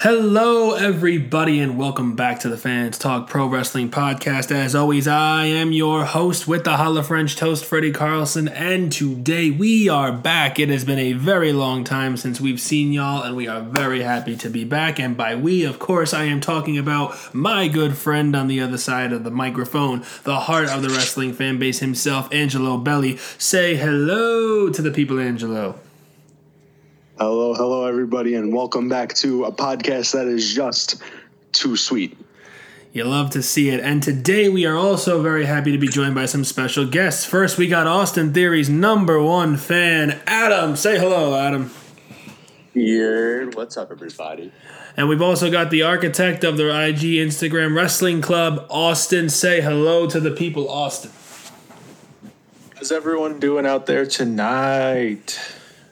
Hello, everybody, and welcome back to the Fans Talk Pro Wrestling Podcast. As always, I am your host with the Holla French Toast, Freddy Carlson, and today we are back. It has been a very long time since we've seen y'all, and we are very happy to be back. And by we, of course, I am talking about my good friend on the other side of the microphone, the heart of the wrestling fan base himself, Angelo Belli. Say hello to the people, Angelo. Hello, hello, everybody, and welcome back to a podcast that is just too sweet. You love to see it. And today we are also very happy to be joined by some special guests. First, we got Austin Theory's number one fan, Adam. Say hello, Adam. Here, what's up, everybody? And we've also got the architect of the IG Instagram Wrestling Club, Austin. Say hello to the people, Austin. How's everyone doing out there tonight?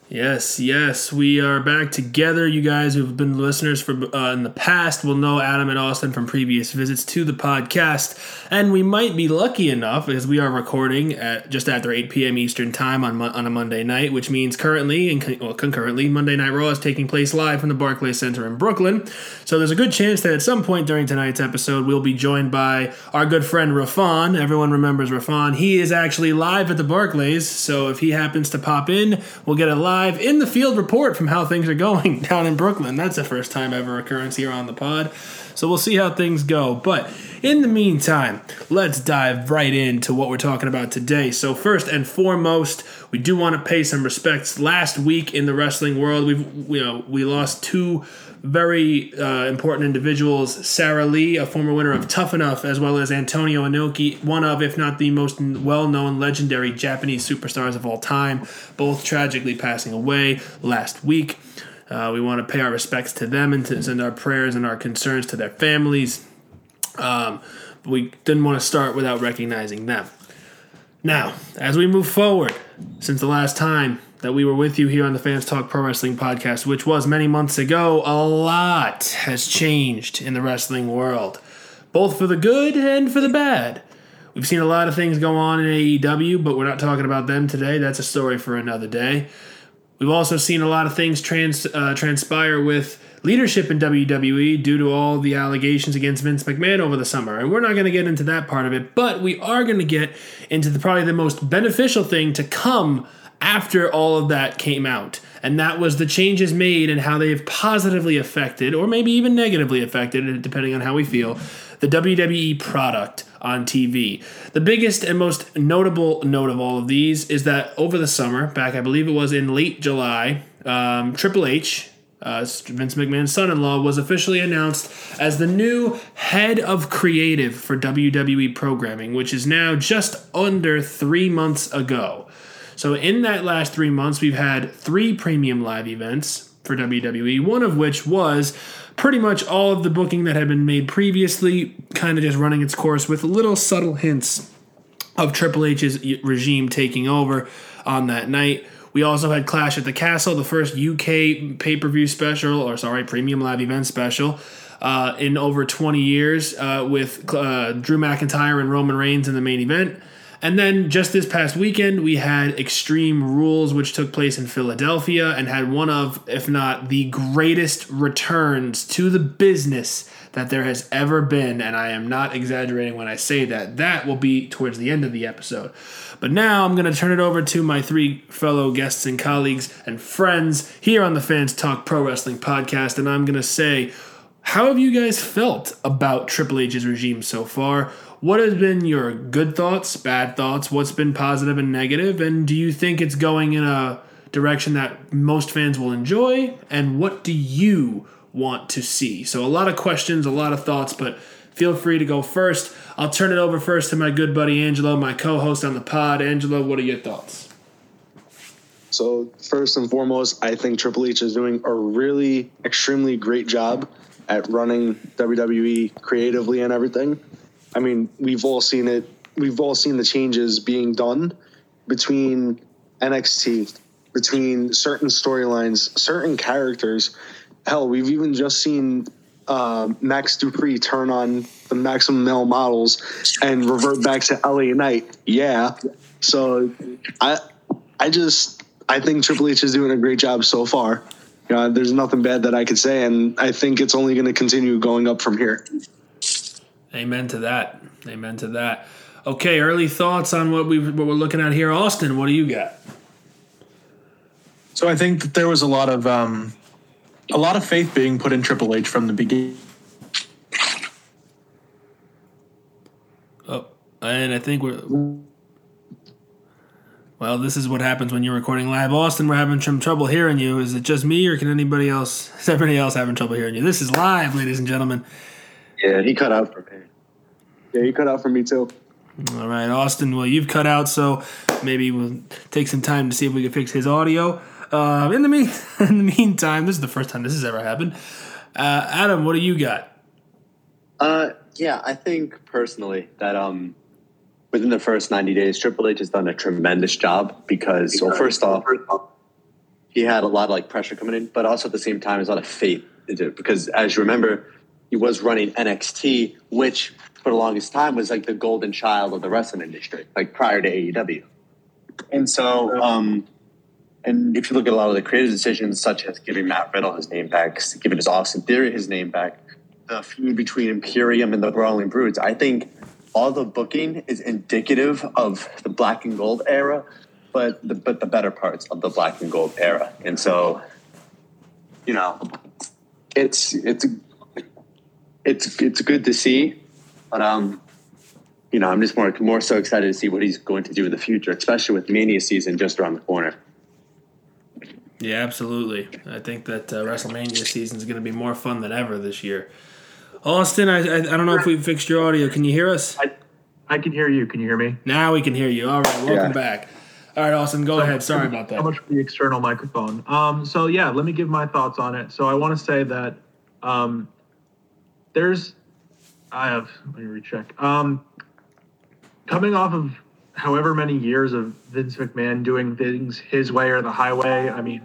Yes, yes, we are back together. You guys who've been listeners for uh, in the past will know Adam and Austin from previous visits to the podcast, and we might be lucky enough because we are recording at just after 8 p.m. Eastern time on on a Monday night, which means currently and well, concurrently Monday Night Raw is taking place live from the Barclays Center in Brooklyn. So there's a good chance that at some point during tonight's episode we'll be joined by our good friend Rafan. Everyone remembers Rafan. He is actually live at the Barclays, so if he happens to pop in, we'll get a live live in the field report from how things are going down in Brooklyn. That's the first time ever occurrence here on the pod. So we'll see how things go. But in the meantime, let's dive right into what we're talking about today. So first and foremost, we do want to pay some respects. Last week in the wrestling world, we've you know we lost two very uh, important individuals Sarah Lee, a former winner of Tough Enough, as well as Antonio Inoki, one of, if not the most well known legendary Japanese superstars of all time, both tragically passing away last week. Uh, we want to pay our respects to them and to send our prayers and our concerns to their families. Um, we didn't want to start without recognizing them. Now, as we move forward, since the last time that we were with you here on the Fans Talk Pro Wrestling podcast, which was many months ago, a lot has changed in the wrestling world, both for the good and for the bad. We've seen a lot of things go on in AEW, but we're not talking about them today. That's a story for another day. We've also seen a lot of things trans, uh, transpire with leadership in WWE due to all the allegations against Vince McMahon over the summer. And we're not going to get into that part of it, but we are going to get into the probably the most beneficial thing to come after all of that came out. And that was the changes made and how they have positively affected, or maybe even negatively affected, depending on how we feel, the WWE product on TV. The biggest and most notable note of all of these is that over the summer, back I believe it was in late July, um, Triple H, uh, Vince McMahon's son in law, was officially announced as the new head of creative for WWE programming, which is now just under three months ago. So, in that last three months, we've had three premium live events for WWE, one of which was pretty much all of the booking that had been made previously, kind of just running its course with little subtle hints of Triple H's regime taking over on that night. We also had Clash at the Castle, the first UK pay per view special, or sorry, premium live event special. Uh, in over 20 years, uh, with uh, Drew McIntyre and Roman Reigns in the main event. And then just this past weekend, we had Extreme Rules, which took place in Philadelphia and had one of, if not the greatest returns to the business that there has ever been. And I am not exaggerating when I say that. That will be towards the end of the episode. But now I'm going to turn it over to my three fellow guests and colleagues and friends here on the Fans Talk Pro Wrestling podcast. And I'm going to say, how have you guys felt about Triple H's regime so far? What has been your good thoughts, bad thoughts? What's been positive and negative? And do you think it's going in a direction that most fans will enjoy? And what do you want to see? So, a lot of questions, a lot of thoughts, but feel free to go first. I'll turn it over first to my good buddy Angelo, my co host on the pod. Angelo, what are your thoughts? So, first and foremost, I think Triple H is doing a really extremely great job at running WWE creatively and everything. I mean, we've all seen it. We've all seen the changes being done between NXT, between certain storylines, certain characters. Hell, we've even just seen uh, Max Dupri turn on the maximum male models and revert back to LA Knight. Yeah. So I I just I think Triple H is doing a great job so far. uh, there's nothing bad that I could say, and I think it's only going to continue going up from here. Amen to that. Amen to that. Okay, early thoughts on what we what we're looking at here, Austin. What do you got? So I think that there was a lot of um, a lot of faith being put in Triple H from the beginning. Oh, and I think we're. Well, this is what happens when you're recording live. Austin, we're having some trouble hearing you. Is it just me, or can anybody else? Is everybody else having trouble hearing you? This is live, ladies and gentlemen. Yeah, he cut out for me. Yeah, he cut out for me too. All right, Austin. Well, you've cut out, so maybe we'll take some time to see if we can fix his audio. Uh, in the mean, in the meantime, this is the first time this has ever happened. Uh, Adam, what do you got? Uh, yeah, I think personally that um, within the first 90 days, Triple H has done a tremendous job because, well, first off, he had a lot of like pressure coming in, but also at the same time, there's a lot of faith into it because, as you remember, he was running NXT, which for the longest time was like the golden child of the wrestling industry, like prior to AEW. And so, um, and if you look at a lot of the creative decisions, such as giving Matt Riddle his name back, giving his Austin Theory his name back, the feud between Imperium and the Brawling Brutes, I think all the booking is indicative of the black and gold era, but the, but the better parts of the black and gold era. And so, you know, it's it's it's it's good to see, but um, you know, I'm just more more so excited to see what he's going to do in the future, especially with Mania season just around the corner. Yeah, absolutely. I think that uh, WrestleMania season is going to be more fun than ever this year. Austin, I, I, I don't know if we fixed your audio. Can you hear us? I, I can hear you. Can you hear me? Now we can hear you. All right, welcome Yeah. back. All right, Austin, go ahead. Sorry about that. How much for the external microphone? Um, so yeah, let me give my thoughts on it. So I want to say that um, there's, I have let me recheck. Um, coming off of however many years of Vince McMahon doing things his way or the highway, I mean,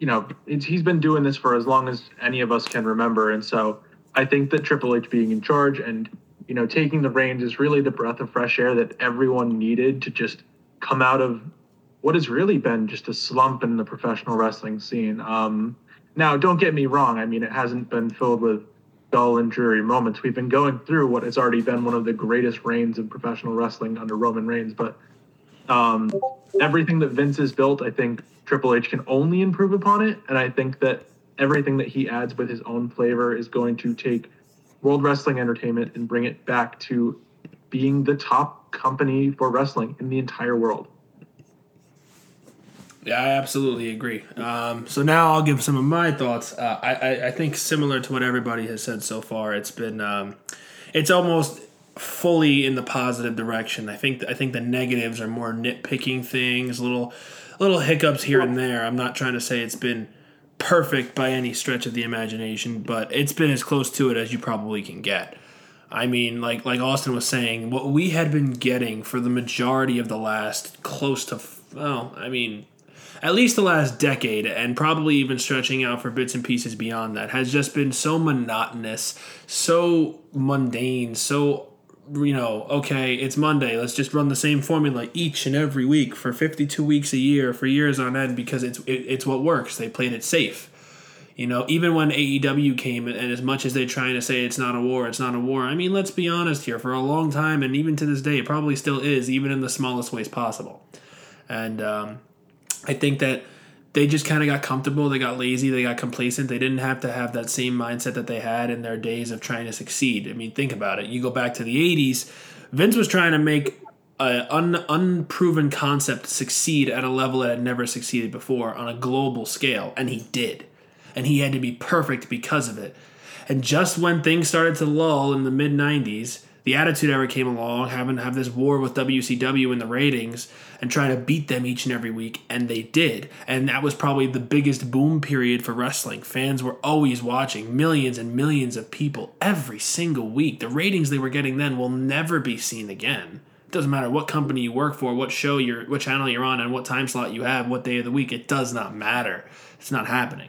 you know, he's been doing this for as long as any of us can remember, and so I think that Triple H being in charge and you know taking the reins is really the breath of fresh air that everyone needed to just come out of what has really been just a slump in the professional wrestling scene. Um, now, don't get me wrong. I mean, it hasn't been filled with dull and dreary moments. We've been going through what has already been one of the greatest reigns in professional wrestling under Roman Reigns, but um, everything that Vince has built, I think Triple H can only improve upon it. And I think that everything that he adds with his own flavor is going to take World Wrestling Entertainment and bring it back to being the top company for wrestling in the entire world. Yeah, I absolutely agree. Um, so now I'll give some of my thoughts. Uh, I, I, I think similar to what everybody has said so far, it's been um, it's almost fully in the positive direction. I think I think the negatives are more nitpicking things, little little hiccups here and there. I'm not trying to say it's been perfect by any stretch of the imagination, but it's been as close to it as you probably can get. I mean, like like Austin was saying, what we had been getting for the majority of the last close to well, I mean, at least the last decade, and probably even stretching out for bits and pieces beyond that, has just been so monotonous, so mundane, so you know, okay, it's Monday. Let's just run the same formula each and every week for 52 weeks a year for years on end because it's it, it's what works. They played it safe. You know, even when AEW came, and as much as they're trying to say it's not a war, it's not a war. I mean, let's be honest here. For a long time, and even to this day, it probably still is, even in the smallest ways possible. And um, I think that they just kind of got comfortable. They got lazy. They got complacent. They didn't have to have that same mindset that they had in their days of trying to succeed. I mean, think about it. You go back to the 80s, Vince was trying to make an un, unproven concept succeed at a level that had never succeeded before on a global scale, and he did. And he had to be perfect because of it. And just when things started to lull in the mid 90s, the Attitude Era came along, having to have this war with WCW in the ratings and trying to beat them each and every week, and they did. And that was probably the biggest boom period for wrestling. Fans were always watching, millions and millions of people every single week. The ratings they were getting then will never be seen again. It doesn't matter what company you work for, what show you're, what channel you're on, and what time slot you have, what day of the week. It does not matter. It's not happening.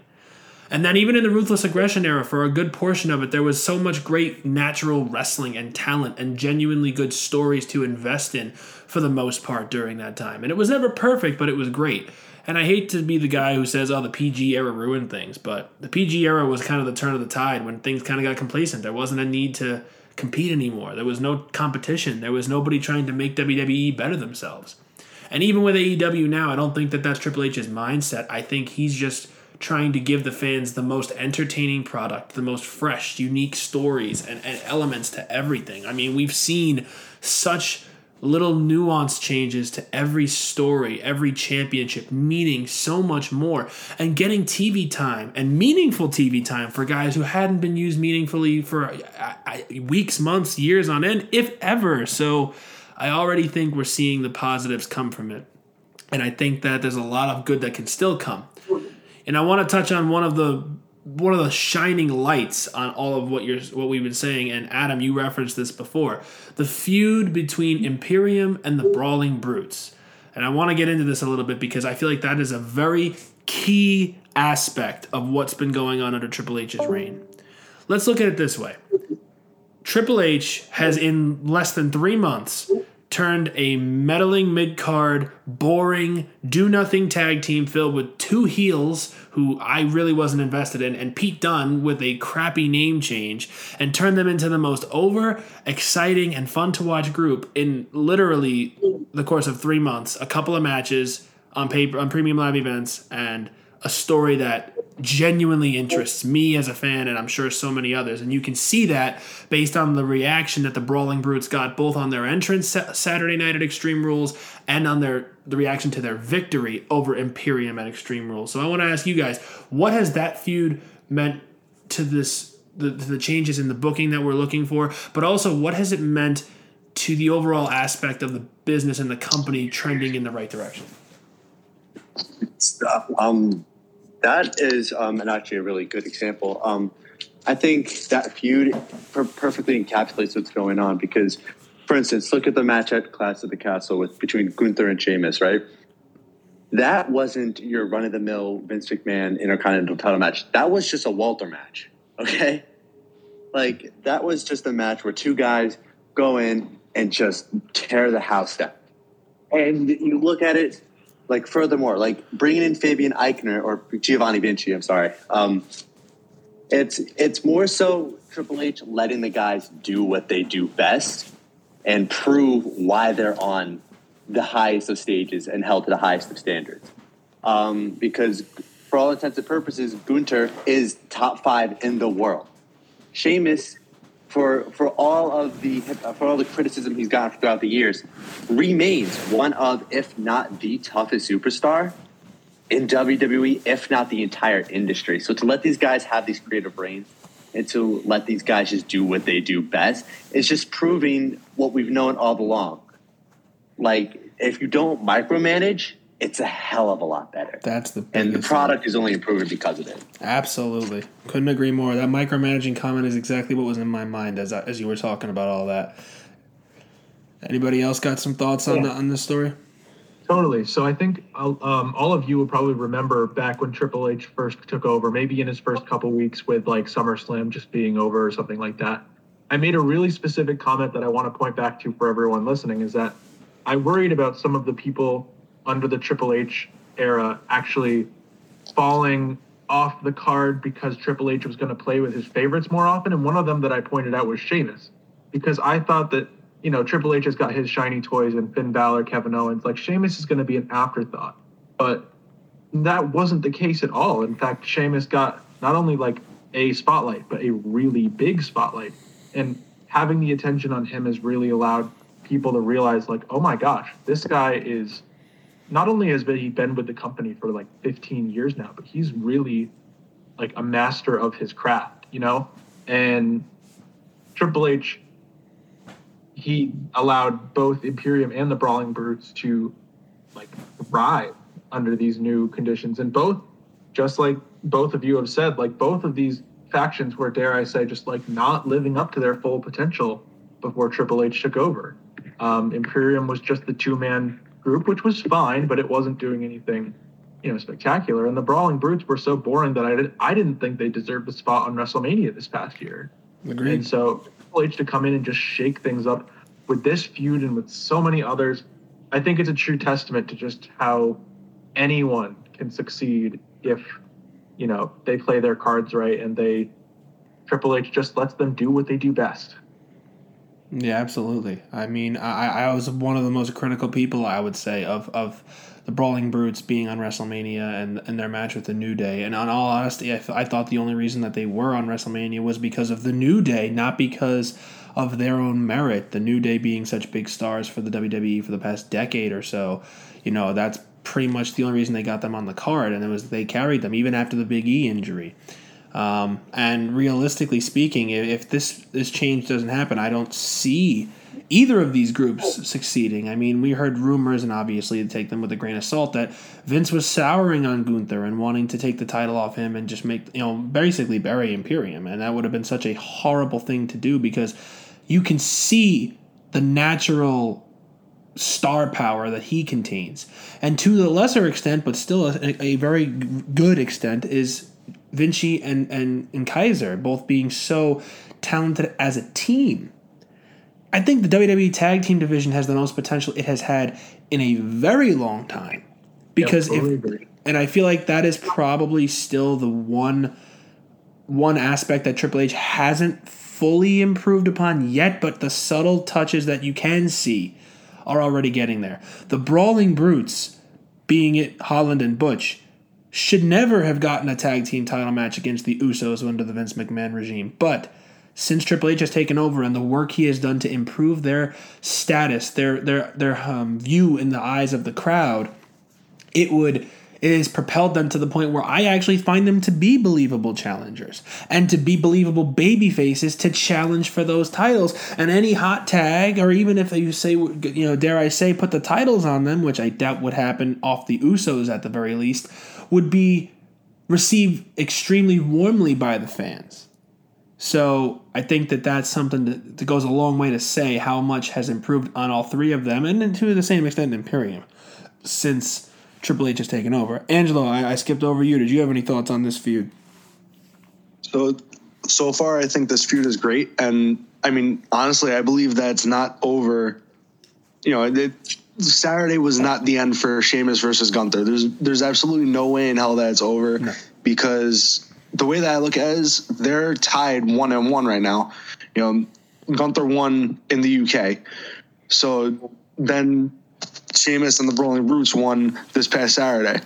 And then even in the ruthless aggression era, for a good portion of it, there was so much great natural wrestling and talent and genuinely good stories to invest in for the most part during that time. And it was never perfect, but it was great. And I hate to be the guy who says, "Oh, the PG era ruined things," but the PG era was kind of the turn of the tide when things kind of got complacent. There wasn't a need to compete anymore. There was no competition. There was nobody trying to make WWE better themselves. And even with AEW now, I don't think that that's Triple H's mindset. I think he's just trying to give the fans the most entertaining product, the most fresh, unique stories and, and elements to everything. I mean, we've seen such little nuance changes to every story, every championship, meaning so much more, and getting TV time and meaningful TV time for guys who hadn't been used meaningfully for uh, weeks, months, years on end, if ever. So I already think we're seeing the positives come from it. And I think that there's a lot of good that can still come. And I want to touch on one of the one of the shining lights on all of what you're what we've been saying and Adam you referenced this before the feud between Imperium and the Brawling Brutes. And I want to get into this a little bit because I feel like that is a very key aspect of what's been going on under Triple H's reign. Let's look at it this way. Triple H has in less than 3 months turned a meddling mid card, boring, do nothing tag team filled with two heels who I really wasn't invested in, and Pete Dunne with a crappy name change, and turned them into the most over, exciting, and fun to watch group in literally the course of three months. A couple of matches on paper on premium live events, and a story that genuinely interests me as a fan and I'm sure so many others. And you can see that based on the reaction that the Brawling Brutes got both on their entrance Saturday night at Extreme Rules and on their the reaction to their victory over Imperium at Extreme Rules. So I want to ask you guys, what has that feud meant to this the, the changes in the booking that we're looking for, but also what has it meant to the overall aspect of the business and the company trending in the right direction? Um, that is um, and actually a really good example. Um, I think that feud per- perfectly encapsulates what's going on because, for instance, look at the match at Clash of the Castle with between Gunther and Sheamus, right? That wasn't your run of the mill Vince McMahon Intercontinental title match. That was just a Walter match, okay? Like that was just a match where two guys go in and just tear the house down. And you look at it, like furthermore, like bringing in Fabian Aichner or Giovanni Vinci. I'm sorry. Um, it's it's more so Triple H letting the guys do what they do best and prove why they're on the highest of stages and held to the highest of standards. Um, because for all intents and purposes, Gunther is top five in the world. Sheamus for for all of the uh, for all the criticism he's gotten throughout the years, remains one of, if not the toughest superstar in WWE, if not the entire industry. So to let these guys have these creative reins and to let these guys just do what they do best is just proving what we've known all along. Like if you don't micromanage, it's a hell of a lot better. That's the and the product thing. is only improving because of it. Absolutely, couldn't agree more. That micromanaging comment is exactly what was in my mind as I, as you were talking about all that. Anybody else got some thoughts on yeah. the, on this story? Totally. So I think um, all of you will probably remember back when Triple H first took over, maybe in his first couple weeks with like SummerSlam just being over or something like that. I made a really specific comment that I want to point back to for everyone listening is that I worried about some of the people under the Triple H era actually falling off the card because Triple H was going to play with his favorites more often. And one of them that I pointed out was Sheamus, because I thought that, you know, Triple H has got his shiny toys and Finn Balor, Kevin Owens. Like, Sheamus is going to be an afterthought. But that wasn't the case at all. In fact, Sheamus got not only like a spotlight, but a really big spotlight. And having the attention on him has really allowed people to realize, like, oh my gosh, this guy is not only has he been with the company for like 15 years now, but he's really like a master of his craft, you know? And Triple H, he allowed both Imperium and the Brawling Brutes to like thrive under these new conditions. And both, just like both of you have said, like both of these factions were, dare I say, just like not living up to their full potential before Triple H took over. Um, Imperium was just the two man group, which was fine, but it wasn't doing anything, you know, spectacular. And the Brawling Brutes were so boring that I did, I didn't think they deserved a spot on WrestleMania this past year. Agreed. And so Triple H to come in and just shake things up with this feud and with so many others, I think it's a true testament to just how anyone can succeed if you know they play their cards right and they Triple H just lets them do what they do best. Yeah, absolutely. I mean, I, I was one of the most critical people, I would say, of, of the Brawling Brutes being on WrestleMania and, and their match with the New Day. And on all honesty, I, th- I thought the only reason that they were on WrestleMania was because of the New Day, not because of their own merit. The New Day being such big stars for the WWE for the past decade or so, you know, that's pretty much the only reason they got them on the card. And it was they carried them even after the Big E injury. Um, and realistically speaking, if, this this change doesn't happen, I don't see either of these groups succeeding. I mean, we heard rumors, and obviously to take them with a grain of salt, that Vince was souring on Gunther and wanting to take the title off him and just make you know basically bury Imperium, and that would have been such a horrible thing to do because you can see the natural star power that he contains, and to the lesser extent, but still a, a very good extent, is Vinci and, and, and Kaiser both being so talented as a team. I think the WWE Tag Team division has the most potential it has had in a very long time. Because Yeah, if and I feel like that is probably still the one one aspect that Triple H hasn't fully improved upon yet, but the subtle touches that you can see are already getting there. The Brawling Brutes, being it Holland and Butch, should never have gotten a tag team title match against the Usos under the Vince McMahon regime. But since Triple H has taken over and the work he has done to improve their status, their their their um, view in the eyes of the crowd, it would it has propelled them to the point where I actually find them to be believable challengers and to be believable baby faces to challenge for those titles. And any hot tag, or even if you say, you know, dare I say, put the titles on them, which I doubt would happen off the Usos at the very least, would be received extremely warmly by the fans. So I think that that's something that, goes a long way to say how much has improved on all three of them, and to the same extent Imperium, since Triple H has taken over. Angelo, I, I skipped over you. Did you have any thoughts on this feud? So so far, I think this feud is great, and I mean, honestly, I believe that it's not over. You know, it, Saturday was not the end for Sheamus versus Gunther. There's there's absolutely no way in hell that it's over because the way that I look at it is they're tied one and one right now. You know, Gunther won in the UK, so then Sheamus and the Brawling Brutes won this past Saturday.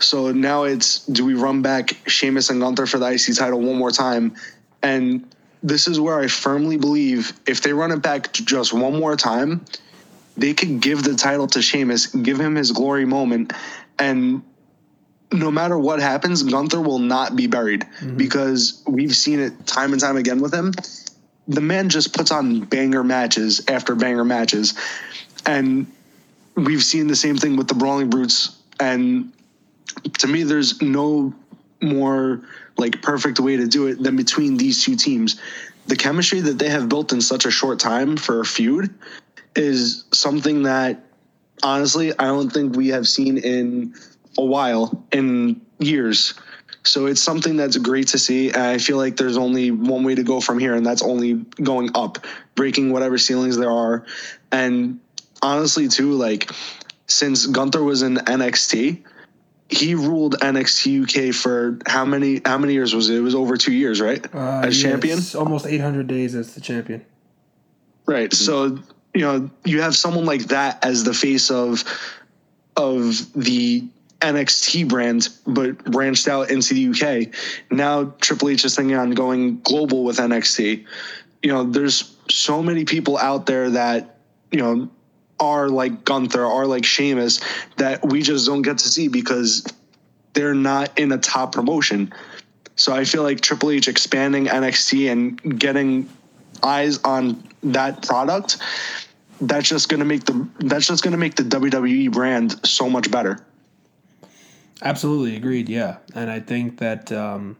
So now it's do we run back Sheamus and Gunther for the IC title one more time? And this is where I firmly believe if they run it back just one more time, they could give the title to Sheamus, give him his glory moment, and no matter what happens, Gunther will not be buried mm-hmm. because we've seen it time and time again with him. The man just puts on banger matches after banger matches. And we've seen the same thing with the Brawling Brutes. And to me, there's no more like perfect way to do it than between these two teams. The chemistry that they have built in such a short time for a feud is something that honestly I don't think we have seen in a while in years. So it's something that's great to see. And I feel like there's only one way to go from here, and that's only going up, breaking whatever ceilings there are. And honestly, too, like since Gunther was in NXT, he ruled NXT UK for how many how many years was it? It was over two years, right? Uh, as champion? almost 800 days as the champion. Right. So, you know, you have someone like that as the face of of the NXT brand, but branched out into the UK. Now Triple H is thinking on going global with NXT. You know, there's so many people out there that, you know, are like Gunther, are like Sheamus that we just don't get to see because they're not in a top promotion. So I feel like Triple H expanding NXT and getting eyes on that product, that's just gonna make the that's just gonna make the WWE brand so much better. Absolutely agreed. Yeah, and I think that um,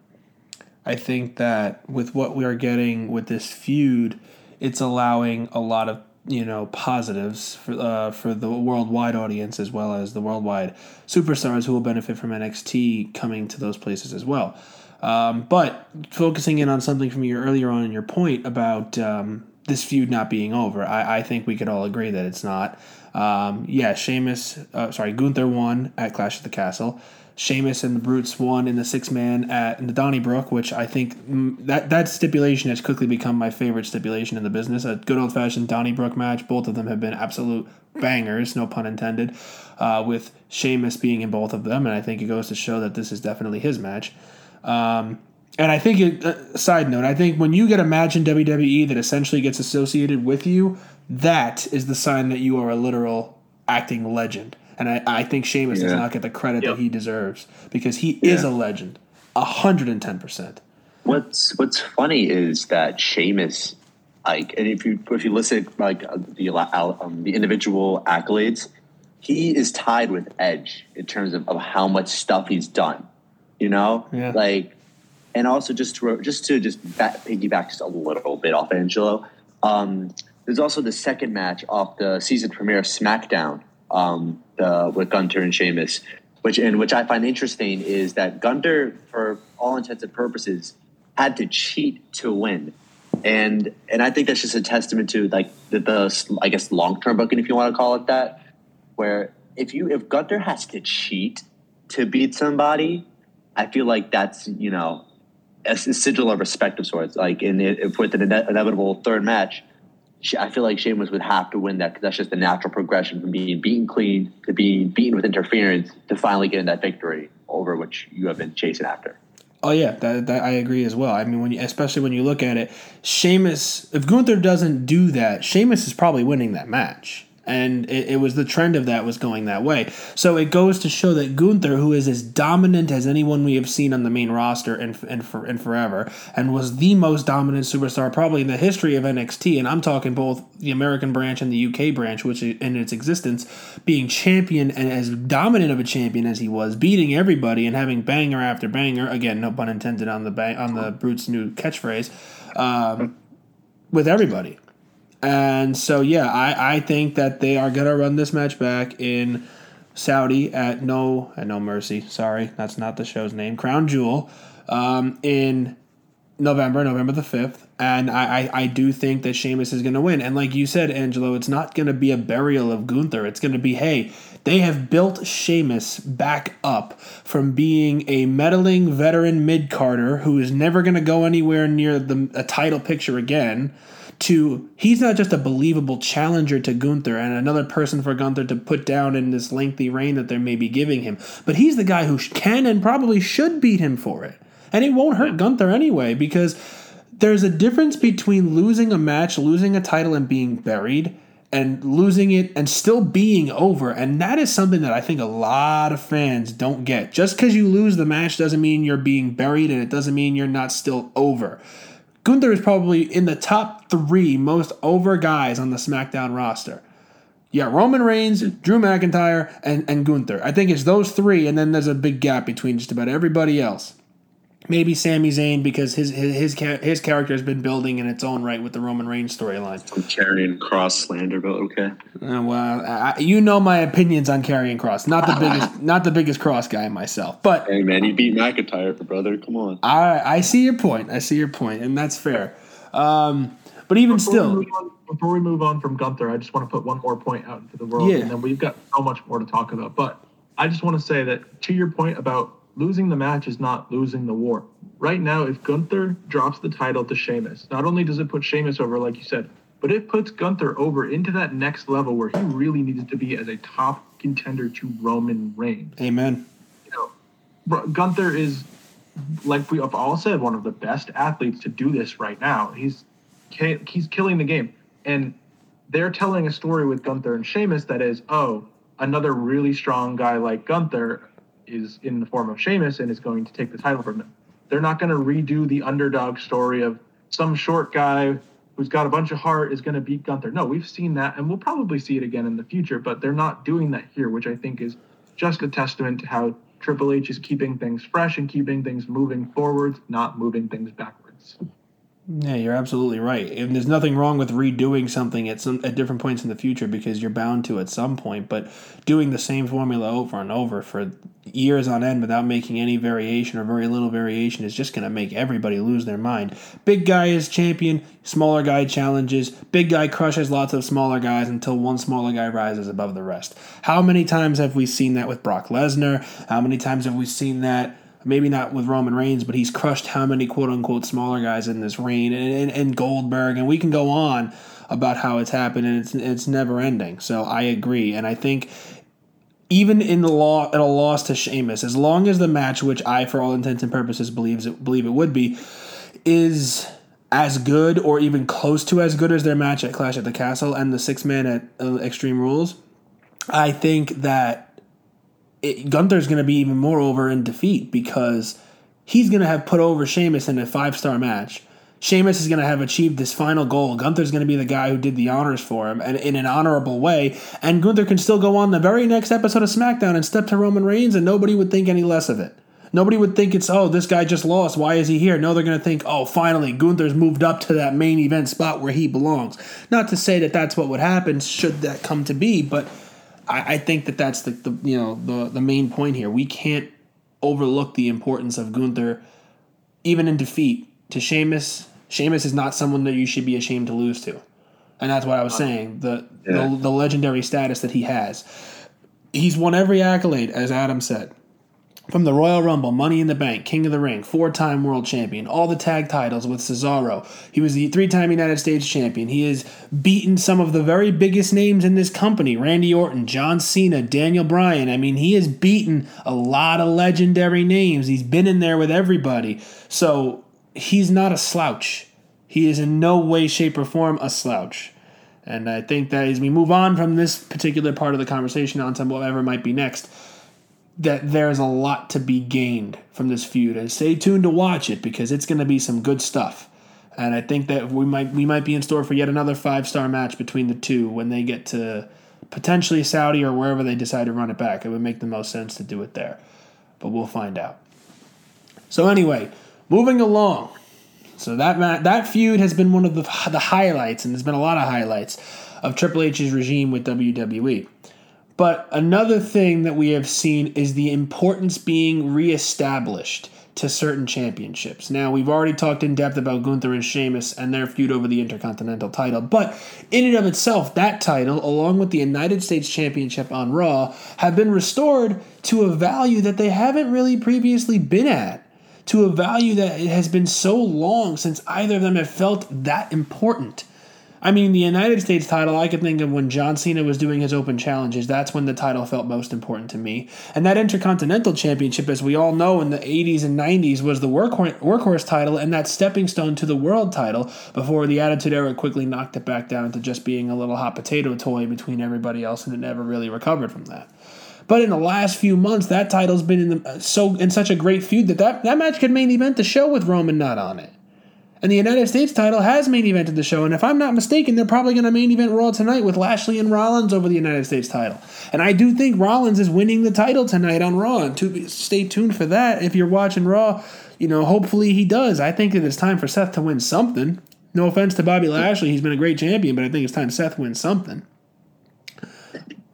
I think that with what we are getting with this feud, it's allowing a lot of you know positives for uh, for the worldwide audience as well as the worldwide superstars who will benefit from NXT coming to those places as well. Um, but focusing in on something from your earlier on in your point about um, this feud not being over. I, I think we could all agree that it's not. Um, yeah, Sheamus, uh, sorry, Gunther won at Clash of the Castle. Sheamus and the Brutes won in the six man at in the Donnybrook, which I think mm, that that stipulation has quickly become my favorite stipulation in the business. A good old fashioned Donnybrook match. Both of them have been absolute bangers, no pun intended. Uh, with Sheamus being in both of them, and I think it goes to show that this is definitely his match. Um, and I think, it, uh, side note, I think when you get a match in WWE that essentially gets associated with you, that is the sign that you are a literal acting legend. And I, I think Sheamus does not get the credit Yep. that he deserves because he is a legend, hundred and ten percent. What's What's funny is that Sheamus, like, and if you if you listen like uh, the um, the individual accolades, he is tied with Edge in terms of, of how much stuff he's done. You know, Yeah. like, and also just to just to just back, piggyback just a little bit off Angelo. Um, there's also the second match off the season premiere of SmackDown um, the, with Gunther and Sheamus, which and which I find interesting is that Gunther, for all intents and purposes, had to cheat to win, and and I think that's just a testament to like the, the I guess long term booking, if you want to call it that, where if you if Gunther has to cheat to beat somebody, I feel like that's you know a, sigil of respect of sorts. Like in the, if with an ine- inevitable third match, I feel like Sheamus would have to win that because that's just the natural progression from being beaten clean to being beaten with interference to finally getting that victory over which you have been chasing after. Oh yeah, that, that I agree as well. I mean, when you, especially when you look at it, Sheamus. If Gunther doesn't do that, Sheamus is probably winning that match, and it, it was the trend of that was going that way. So it goes to show that Gunther, who is as dominant as anyone we have seen on the main roster and and for and forever, and was the most dominant superstar probably in the history of NXT, and I'm talking both the American branch and the UK branch, which in its existence, being champion and as dominant of a champion as he was, beating everybody and having banger after banger. Again, no pun intended on the bang, on the Brute's new catchphrase. Um, with everybody. And so, yeah, I, I think that they are going to run this match back in Saudi at no at no mercy. Sorry, that's not the show's name. Crown Jewel um, in November, November the fifth, and I, I I do think that Sheamus is going to win. And like you said, Angelo, it's not going to be a burial of Gunther. It's going to be hey, they have built Sheamus back up from being a meddling veteran mid carder who is never going to go anywhere near the a title picture again. To he's not just a believable challenger to Gunther and another person for Gunther to put down in this lengthy reign that they may be giving him, but he's the guy who can and probably should beat him for it. And it won't hurt Gunther anyway because there's a difference between losing a match, losing a title, and being buried, and losing it and still being over. And that is something that I think a lot of fans don't get. Just because you lose the match doesn't mean you're being buried, and it doesn't mean you're not still over. Gunther is probably in the top three most over guys on the SmackDown roster. Yeah, Roman Reigns, Drew McIntyre, and, and Gunther. I think it's those three, and then there's a big gap between just about everybody else. Maybe Sami Zayn because his his his, his character has been building in its own right with the Roman Reigns storyline. Karrion Kross slander, but okay. Uh, well, I, you know my opinions on Karrion Kross. Not the biggest, not the biggest Kross guy myself, but Hey man, you beat McIntyre, for brother. Come on. I I see your point. I see your point, and that's fair. Um, but even Before still, move on, before we move on from Gunther, I just want to put one more point out into the world, Yeah. and then we've got so much more to talk about. But I just want to say that to your point about losing the match is not losing the war. Right now, if Gunther drops the title to Sheamus, not only does it put Sheamus over, like you said, but it puts Gunther over into that next level where he really needs to be as a top contender to Roman Reigns Amen. you know, Gunther is, like we have all said, one of the best athletes to do this right now. He's he's killing the game, and they're telling a story with Gunther and Sheamus that is, oh, another really strong guy like Gunther is in the form of Sheamus and is going to take the title from him. They're not going to redo the underdog story of some short guy who's got a bunch of heart is going to beat Gunther. No, we've seen that, and we'll probably see it again in the future. But they're not doing that here, which I think is just a testament to how Triple H is keeping things fresh and keeping things moving forwards, not moving things backwards. Yeah, you're absolutely right. And there's nothing wrong with redoing something at some at different points in the future because you're bound to at some point. But doing the same formula over and over for years on end without making any variation or very little variation is just going to make everybody lose their mind. Big guy is champion, smaller guy challenges. Big guy crushes lots of smaller guys until one smaller guy rises above the rest. How many times have we seen that with Brock Lesnar? How many times have we seen that? Maybe not with Roman Reigns, but he's crushed how many quote unquote smaller guys in this reign and, and, and Goldberg, and we can go on about how it's happened and it's it's never ending. So I agree, and I think even in the law at a loss to Sheamus, as long as the match, which I for all intents and purposes believes it, believe it would be, is as good or even close to as good as their match at Clash at the Castle and the six man at uh, Extreme Rules, I think that it, Gunther's going to be even more over in defeat because he's going to have put over Sheamus in a five star match. Sheamus is going to have achieved this final goal. Gunther's going to be the guy who did the honors for him and in an honorable way. And Gunther can still go on the very next episode of SmackDown and step to Roman Reigns, and nobody would think any less of it. Nobody would think it's, oh, this guy just lost. Why is he here? No, they're going to think, oh, finally, Gunther's moved up to that main event spot where he belongs. Not to say that that's what would happen should that come to be, but I, I think that that's the, the you know the the main point here. We can't overlook the importance of Gunther, even in defeat to Sheamus. Sheamus is not someone that you should be ashamed to lose to, and that's what I was uh, saying. The Yeah. the, the legendary status that he has. He's won every accolade, as Adam said. From the Royal Rumble, Money in the Bank, King of the Ring, four time world champion, all the tag titles with Cesaro. He was the three time United States champion. He has beaten some of the very biggest names in this company Randy Orton, John Cena, Daniel Bryan. I mean, he has beaten a lot of legendary names. He's been in there with everybody. So he's not a slouch. He is in no way, shape, or form a slouch. And I think that as we move on from this particular part of the conversation on to whatever might be next, that there's a lot to be gained from this feud. And stay tuned to watch it because it's going to be some good stuff. And I think that we might we might be in store for yet another five star match between the two when they get to potentially Saudi or wherever they decide to run it back. It would make the most sense to do it there, but we'll find out. So anyway, moving along. So that that feud has been one of the the highlights, and there's been a lot of highlights of Triple H's regime with WWE. But another thing that we have seen is the importance being reestablished to certain championships. Now, we've already talked in depth about Gunther and Sheamus and their feud over the Intercontinental title, but in and of itself, that title, along with the United States Championship on Raw, have been restored to a value that they haven't really previously been at. To a value that it has been so long since either of them have felt that important. I mean, the United States title, I could think of when John Cena was doing his open challenges. That's when the title felt most important to me. And that Intercontinental Championship, as we all know, in the 80s and 90s, was the workhorse, workhorse title and that stepping stone to the world title before the Attitude Era quickly knocked it back down to just being a little hot potato toy between everybody else, and it never really recovered from that. But in the last few months, that title's been in the, uh, so in such a great feud that, that that match could main event the show with Roman not on it. And the United States title has main evented the show, and if I'm not mistaken, they're probably going to main event Raw tonight with Lashley and Rollins over the United States title. And I do think Rollins is winning the title tonight on Raw, and to stay tuned for that. If you're watching Raw, you know, hopefully he does. I think that it's time for Seth to win something. No offense to Bobby Lashley, he's been a great champion, but I think it's time Seth wins something.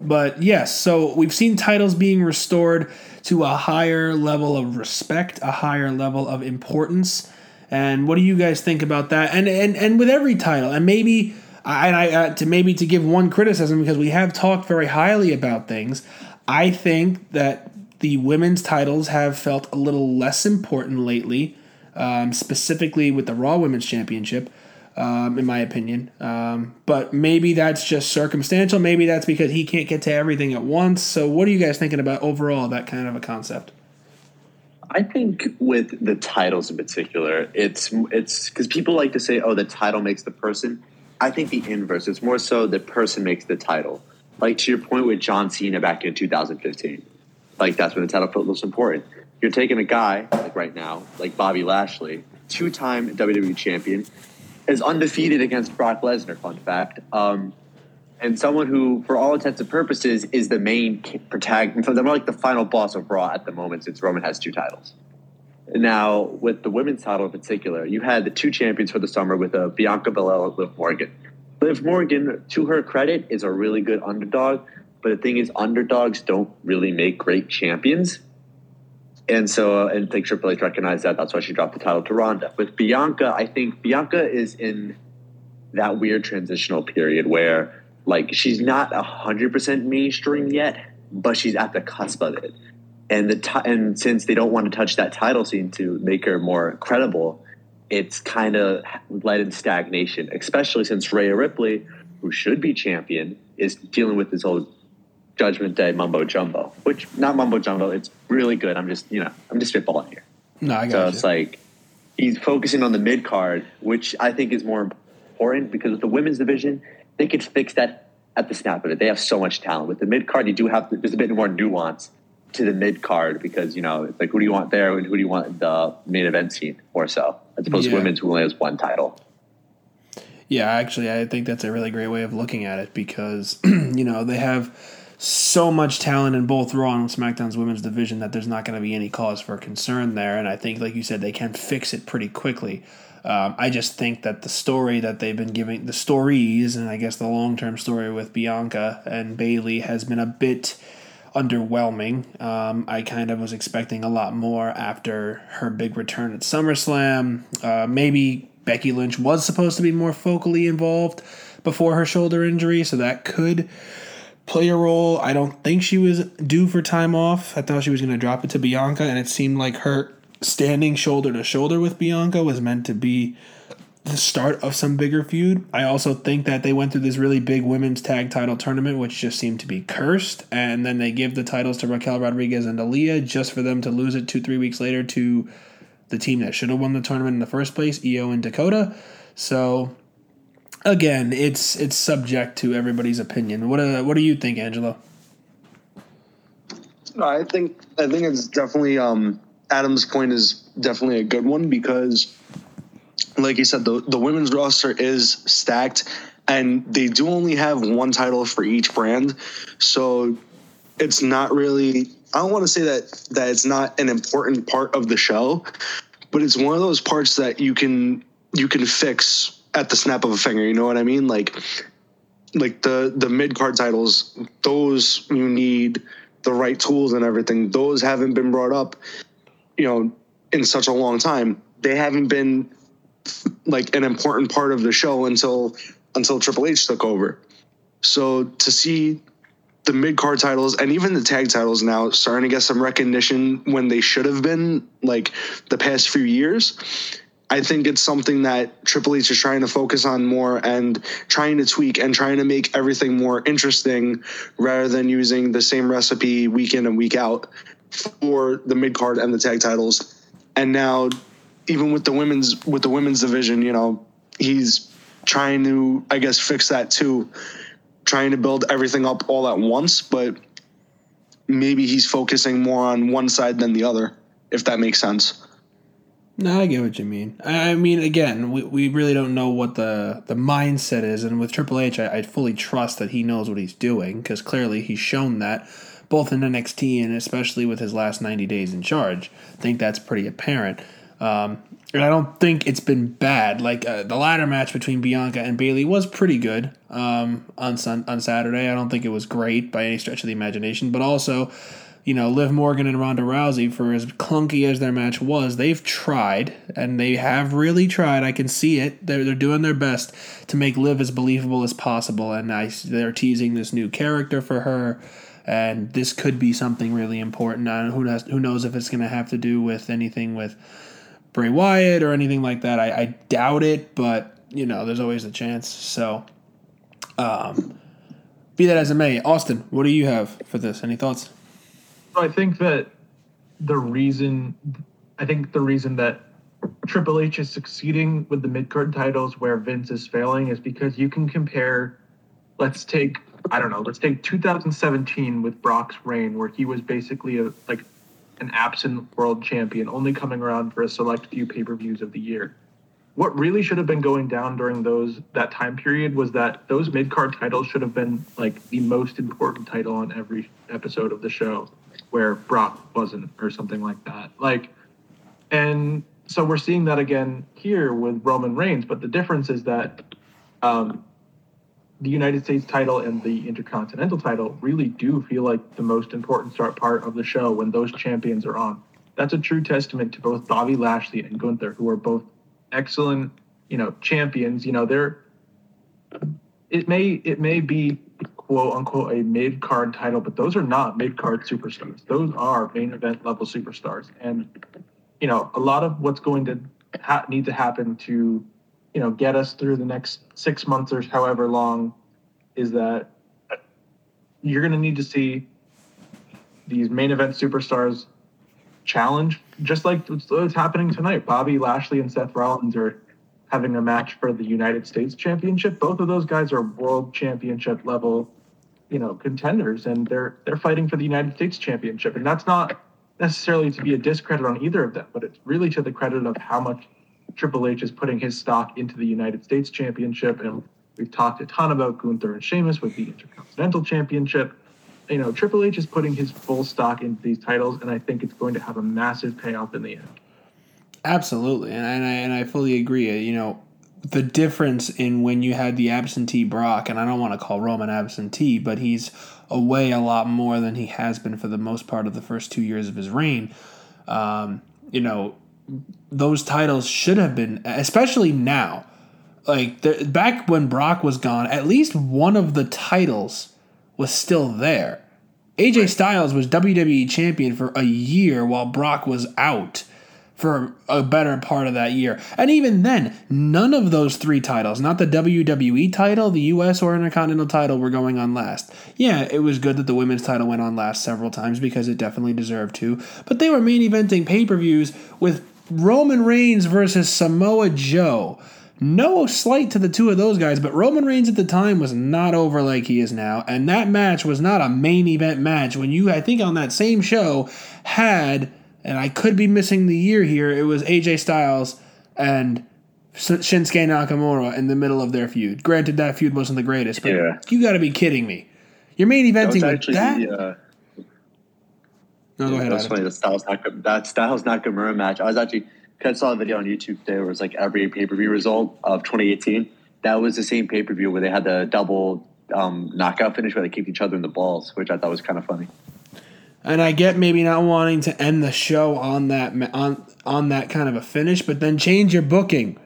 But yes, so we've seen titles being restored to a higher level of respect, a higher level of importance. And what do you guys think about that? And and and with every title, and maybe I, I uh, to maybe to give one criticism because we have talked very highly about things. I think that the women's titles have felt a little less important lately, um, specifically with the Raw Women's Championship. Um, in my opinion, um, but maybe that's just circumstantial. Maybe that's because he can't get to everything at once. So, what are you guys thinking about overall that kind of a concept? I think with the titles in particular, it's it's because people like to say, "Oh, the title makes the person." I think the inverse. It's more so the person makes the title. Like to your point with John Cena back in 2015, like that's when the title felt most important. You're taking a guy like right now, like Bobby Lashley, two-time WWE champion, is undefeated against Brock Lesnar. Fun fact. Um, and someone who, for all intents and purposes, is the main protagonist. They're like the final boss of Raw at the moment, since Roman has two titles. Now, with the women's title in particular, you had the two champions for the summer with uh, Bianca Belair and Liv Morgan. Liv Morgan, to her credit, is a really good underdog. But the thing is, underdogs don't really make great champions. And so, uh, and I think Triple H recognized that. That's why she dropped the title to Ronda. With Bianca, I think Bianca is in that weird transitional period where, like, she's not hundred percent mainstream yet, but she's at the cusp of it. And the ti- and since they don't want to touch that title scene to make her more credible, it's kind of led in stagnation. Especially since Rhea Ripley, who should be champion, is dealing with this whole Judgment Day mumbo jumbo, which not mumbo jumbo. It's really good. I'm just you know I'm just spitballing here. No, I got So got it's like he's focusing on the mid card, which I think is more important because with the women's division, they could fix that at the snap of it. They have so much talent. With the mid card, you do have there's a bit more nuance to the mid card because you know it's like who do you want there and who do you want in the main event scene more so as opposed Yeah. to women's who only has one title. Yeah, actually, I think that's a really great way of looking at it because, you know, they have so much talent in both Raw and SmackDown's women's division that there's not going to be any cause for concern there. And I think, like you said, they can fix it pretty quickly. Um, I just think that the story that they've been giving, the stories, and I guess the long term story with Bianca and Bayley has been a bit underwhelming. Um, I kind of was expecting a lot more after her big return at SummerSlam. Uh, maybe Becky Lynch was supposed to be more focally involved before her shoulder injury, so that could play a role. I don't think she was due for time off. I thought she was going to drop it to Bianca, and it seemed like her standing shoulder to shoulder with Bianca was meant to be the start of some bigger feud. I also think that they went through this really big women's tag title tournament, which just seemed to be cursed, and then they give the titles to Raquel Rodriguez and Aliyah just for them to lose it two, three weeks later to the team that should have won the tournament in the first place, IYO and Dakota. So again, it's it's subject to everybody's opinion. What uh, what do you think, Angelo? I think I think it's definitely um, Adam's point is definitely a good one because, like you said, the the women's roster is stacked, and they do only have one title for each brand, so it's not really. I don't want to say that that it's not an important part of the show, but it's one of those parts that you can you can fix at the snap of a finger. You know what I mean? Like like the the mid card titles, those you need the right tools and everything. Those haven't been brought up, you know, in such a long time. They haven't been like an important part of the show until until Triple H took over. So to see the mid card titles and even the tag titles now starting to get some recognition when they should have been like the past few years. I think it's something that Triple H is trying to focus on more and trying to tweak and trying to make everything more interesting rather than using the same recipe week in and week out for the mid card and the tag titles. And now even with the women's with the women's division, you know, he's trying to I guess fix that too, trying to build everything up all at once, but maybe he's focusing more on one side than the other, if that makes sense. No, I get what you mean. I mean, again, we, we really don't know what the, the mindset is, and with Triple H, I, I fully trust that he knows what he's doing because clearly he's shown that both in NXT and especially with his last ninety days in charge. I think that's pretty apparent. Um, and I don't think it's been bad. Like uh, the ladder match between Bianca and Bayley was pretty good um, on sun- on Saturday. I don't think it was great by any stretch of the imagination, but also you know, Liv Morgan and Ronda Rousey, for as clunky as their match was, they've tried, and they have really tried. I can see it. They're, they're doing their best to make Liv as believable as possible, and I, they're teasing this new character for her, and this could be something really important. I don't, who, knows, who knows if it's going to have to do with anything with Bray Wyatt or anything like that. I, I doubt it, but, you know, there's always a chance. So, um, be that as it may, Austin, what do you have for this? Any thoughts? I think that the reason, I think the reason that Triple H is succeeding with the mid card titles where Vince is failing is because you can compare. Let's take I don't know. Let's take 2017 with Brock's reign, where he was basically a like an absent world champion, only coming around for a select few pay per views of the year. What really should have been going down during those that time period was that those mid card titles should have been like the most important title on every episode of the show, where Brock wasn't, or something like that. Like, and so we're seeing that again here with Roman Reigns. But the difference is that um, the United States title and the Intercontinental title really do feel like the most important start part of the show when those champions are on. That's a true testament to both Bobby Lashley and Gunther, who are both excellent, you know, champions. You know, they're it may it may be quote unquote a mid card title, but those are not mid card superstars. Those are main event level superstars, and you know, a lot of what's going to ha- need to happen to you know get us through the next six months or however long is that uh, you're going to need to see these main event superstars challenge just like what's happening tonight. Bobby lashley and seth rollins are having a match for the united states championship. Both of those guys are world championship level you know contenders and they're they're fighting for the united states championship. And that's not necessarily to be a discredit on either of them but it's really to the credit of how much Triple H is putting his stock into the United States Championship, and we've talked a ton about Gunther and Sheamus with the Intercontinental Championship. You know, Triple H is putting his full stock into these titles, and I think it's going to have a massive payoff in the end. Absolutely, and I, and I, fully agree. You know, the difference in when you had the absentee Brock, and I don't want to call Roman absentee, but he's away a lot more than he has been for the most part of the first two years of his reign. Um, you know, those titles should have been, especially now. Like the, back when Brock was gone, at least one of the titles was still there. AJ right. Styles was WWE champion for a year while Brock was out for a better part of that year. And even then, none of those three titles, not the WWE title, the US or Intercontinental title, were going on last. Yeah, it was good that the women's title went on last several times because it definitely deserved to, but they were main eventing pay per views with Roman Reigns versus Samoa Joe. No slight to the two of those guys, but Roman Reigns at the time was not over like he is now, and that match was not a main event match. When you, I think, on that same show had, and I could be missing the year here, it was AJ Styles and Shinsuke Nakamura in the middle of their feud. Granted, that feud wasn't the greatest, but yeah. you got to be kidding me. You're main eventing that with that. The, uh, no, go ahead. That's funny. The Styles Nakamura, that Styles Nakamura match. I was actually I saw a video on YouTube today where it was like every pay per view result of 2018. That was the same pay per view where they had the double um, knockout finish where they kicked each other in the balls, which I thought was kind of funny. And I get maybe not wanting to end the show on that on on that kind of a finish, but then change your booking.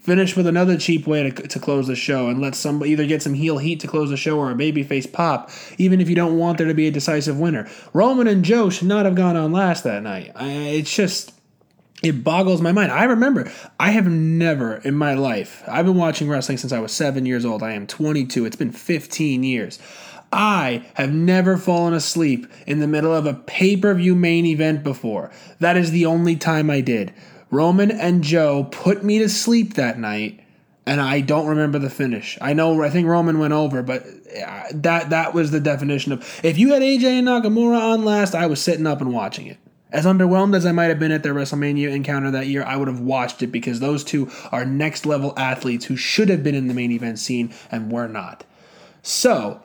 Finish with another cheap way to, to close the show and let somebody either get some heel heat to close the show or a babyface pop, even if you don't want there to be a decisive winner. Roman and Joe should not have gone on last that night. I, it's just it boggles my mind. I remember I have never in my life. I've been watching wrestling since I was 7 years old. I am 22. It's been 15 years. I have never fallen asleep in the middle of a pay-per-view main event before. That is the only time I did. Roman and Joe put me to sleep that night, and I don't remember the finish. I know I think Roman went over, but uh, that that was the definition of if you had AJ and Nakamura on last, I was sitting up and watching it. As underwhelmed as I might have been at their WrestleMania encounter that year, I would have watched it because those two are next level athletes who should have been in the main event scene and were not. So,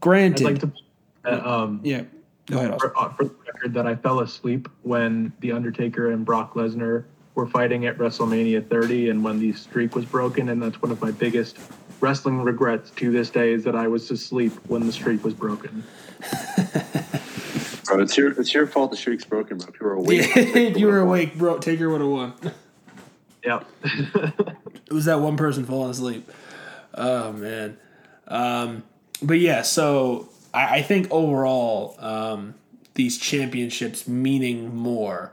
granted, like to, uh, um, yeah, go ahead. For, uh, for the record, that I fell asleep when the Undertaker and Brock Lesnar were fighting at WrestleMania 30 and when the streak was broken. And that's one of my biggest wrestling regrets to this day is that I was asleep when the streak was broken. bro, it's your it's your fault the streak's broken, bro. If you were awake, if you were awake, bro, Taker would have won. Yep. it was that one person falling asleep. Oh man. Um, but yeah, so I, I think overall, um, these championships meaning more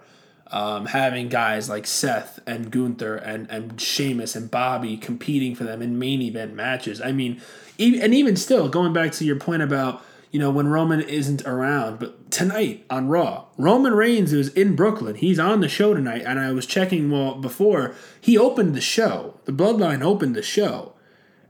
um, having guys like Seth and Gunther and and Sheamus and Bobby competing for them in main event matches. I mean, even, and even still, going back to your point about you know when Roman isn't around, but tonight on Raw, Roman Reigns is in Brooklyn. He's on the show tonight, and I was checking well before he opened the show. The Bloodline opened the show.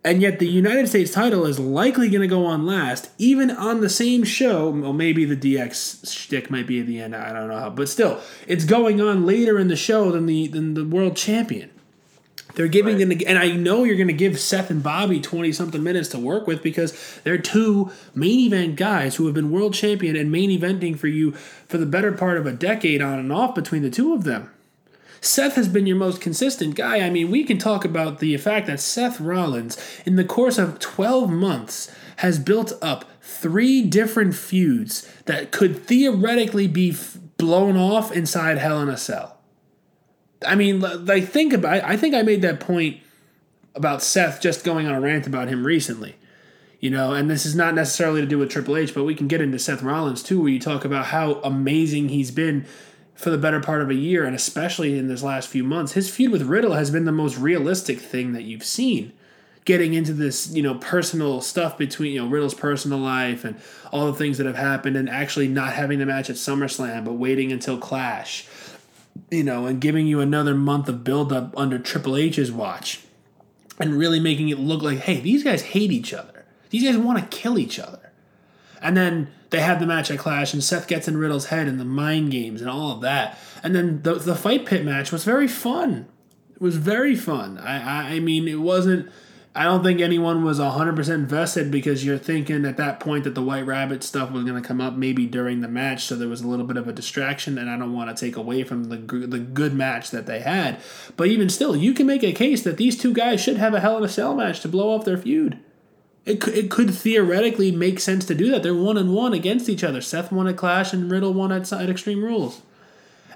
And yet the United States title is likely going to go on last, even on the same show. Well, maybe the DX shtick might be at the end. I don't know how, but still, it's going on later in the show than the than the world champion. They're giving right. them, and I know you're going to give Seth and Bobby twenty something minutes to work with because they're two main event guys who have been world champion and main eventing for you for the better part of a decade on and off between the two of them. Seth has been your most consistent guy. I mean, we can talk about the fact that Seth Rollins, in the course of 12 months, has built up three different feuds that could theoretically be f- blown off inside Hell in a Cell. I mean, like, think about I think I made that point about Seth just going on a rant about him recently. You know, and this is not necessarily to do with Triple H, but we can get into Seth Rollins too, where you talk about how amazing he's been for the better part of a year, and especially in this last few months. His feud with Riddle has been the most realistic thing that you've seen. Getting into this, you know, personal stuff between, you know, Riddle's personal life and all the things that have happened, and actually not having the match at SummerSlam, but waiting until Clash, you know, and giving you another month of build up under Triple H's watch, and really making it look like, hey, these guys hate each other. These guys want to kill each other. And then they have the match at Clash, and Seth gets in Riddle's head and the mind games and all of that. And then the the fight pit match was very fun. It was very fun. I I, I mean, it wasn't. I don't think anyone was 100% invested because you're thinking at that point that the White Rabbit stuff was going to come up maybe during the match, so there was a little bit of a distraction, and I don't want to take away from the, the good match that they had. But even still, you can make a case that these two guys should have a Hell in a Cell match to blow off their feud. It could, it could theoretically make sense to do that. They're one and one against each other. Seth won at Clash and Riddle won at, at Extreme Rules.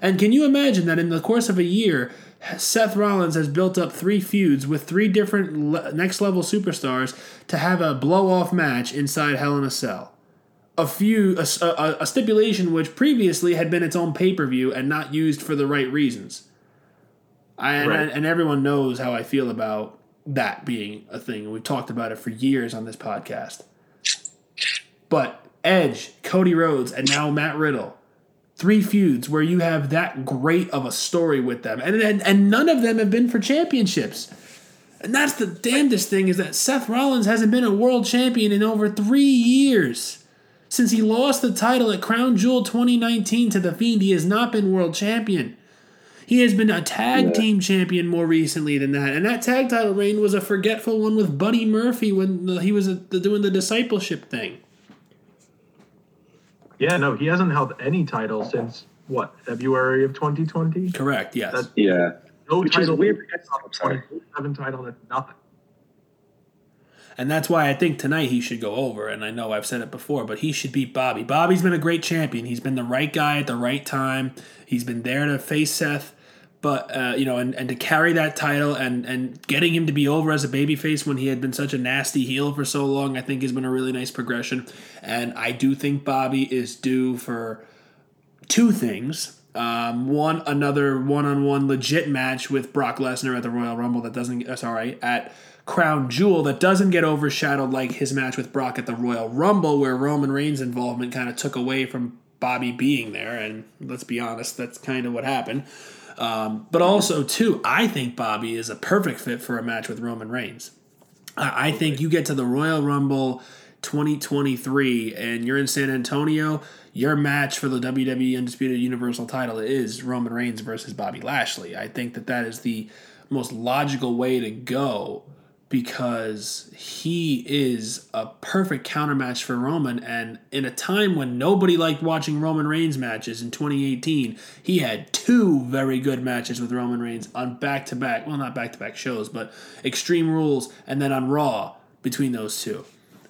And can you imagine that in the course of a year, Seth Rollins has built up three feuds with three different le- next level superstars to have a blow off match inside Hell in a Cell? A few a, a, a stipulation which previously had been its own pay per view and not used for the right reasons. I, and, and everyone knows how I feel about that being a thing. We've talked about it for years on this podcast. But Edge, Cody Rhodes, and now Matt Riddle, three feuds where you have that great of a story with them, and and, and none of them have been for championships. And that's the damnedest thing is that Seth Rollins hasn't been a world champion in over three years. Since he lost the title at Crown Jewel 2019 to The Fiend, he has not been world champion. He has been a tag team champion more recently than that, and that tag title reign was a forgetful one with Buddy Murphy when the- he was uh, doing the discipleship thing. Yeah, no, he hasn't held any title since what February of 2020. Correct. Yes. That's- Yeah. No Which is title. weird. I'm sorry. 27 title. That's nothing. And that's why I think tonight he should go over. And I know I've said it before, but he should beat Bobby. Bobby's been a great champion. He's been the right guy at the right time. He's been there to face Seth, but uh, you know, and, and to carry that title and and getting him to be over as a babyface when he had been such a nasty heel for so long, I think has been a really nice progression. And I do think Bobby is due for two things. Um, one, another one-on-one legit match with Brock Lesnar at the Royal Rumble that doesn't. Uh, sorry, at Crown Jewel that doesn't get overshadowed like his match with Brock at the Royal Rumble, where Roman Reigns' involvement kind of took away from Bobby being there. And let's be honest, that's kind of what happened. Um, but also, too, I think Bobby is a perfect fit for a match with Roman Reigns. I I think you get to the Royal Rumble 2023 and you're in San Antonio, your match for the WWE Undisputed Universal title is Roman Reigns versus Bobby Lashley. I think that that is the most logical way to go because he is a perfect countermatch for Roman. And in a time when nobody liked watching Roman Reigns matches in 2018, he had two very good matches with Roman Reigns on back to back, well, not back to back shows, but Extreme Rules and then on Raw between those two.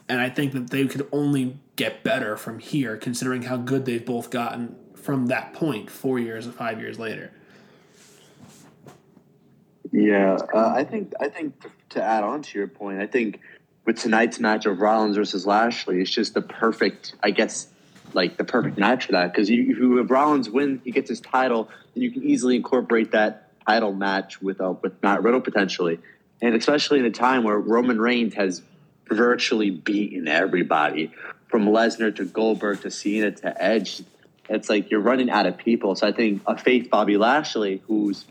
And I think that they could only get better from here, considering how good they've both gotten from that point, four years or five years later. Yeah, uh, I think I think to, to add on to your point, I think with tonight's match of Rollins versus Lashley, it's just the perfect, I guess, like the perfect match for that because if Rollins wins, he gets his title, then you can easily incorporate that title match with uh, with Matt Riddle potentially, and especially in a time where Roman Reigns has virtually beaten everybody from Lesnar to Goldberg to Cena to Edge. It's like you're running out of people. So I think a face Bobby Lashley, who's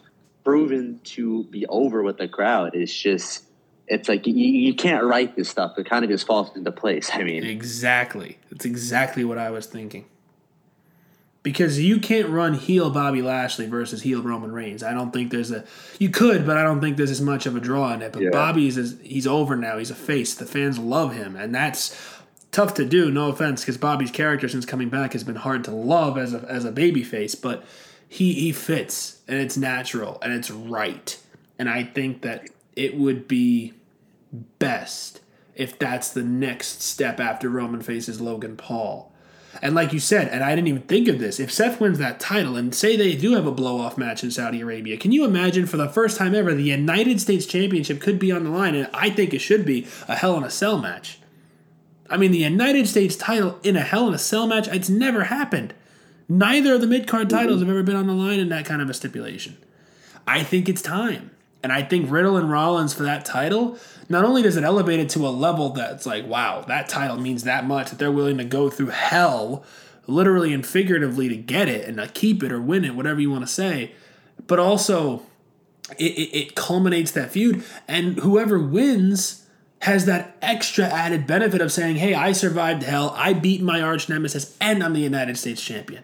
proven to be over with the crowd, is just it's like you, you can't write this stuff. It kind of just falls into place. I mean, Exactly. That's exactly what I was thinking. Because you can't run heel Bobby Lashley versus heel Roman Reigns. I don't think there's a. You could, but I don't think there's as much of a draw in it. But Yeah. Bobby's is he's over now. He's a face. The fans love him, and that's tough to do. No offense, because Bobby's character since coming back has been hard to love as a as a baby face, but he he fits and it's natural and it's right. And I think that it would be best if that's the next step after Roman faces Logan Paul. And like you said, and I didn't even think of this, if Seth wins that title and say they do have a blow off match in Saudi Arabia, can you imagine for the first time ever the United States Championship could be on the line? And I think it should be a Hell in a Cell match. I mean, the United States title in a Hell in a Cell match, it's never happened. Neither of the mid card titles mm-hmm. have ever been on the line in that kind of a stipulation. I think it's time. And I think Riddle and Rollins for that title, not only does it elevate it to a level that's like, wow, that title means that much that they're willing to go through hell, literally and figuratively, to get it and to keep it or win it, whatever you want to say, but also it, it, it culminates that feud. And whoever wins has that extra added benefit of saying, hey, I survived hell, I beat my arch nemesis, and I'm the United States champion.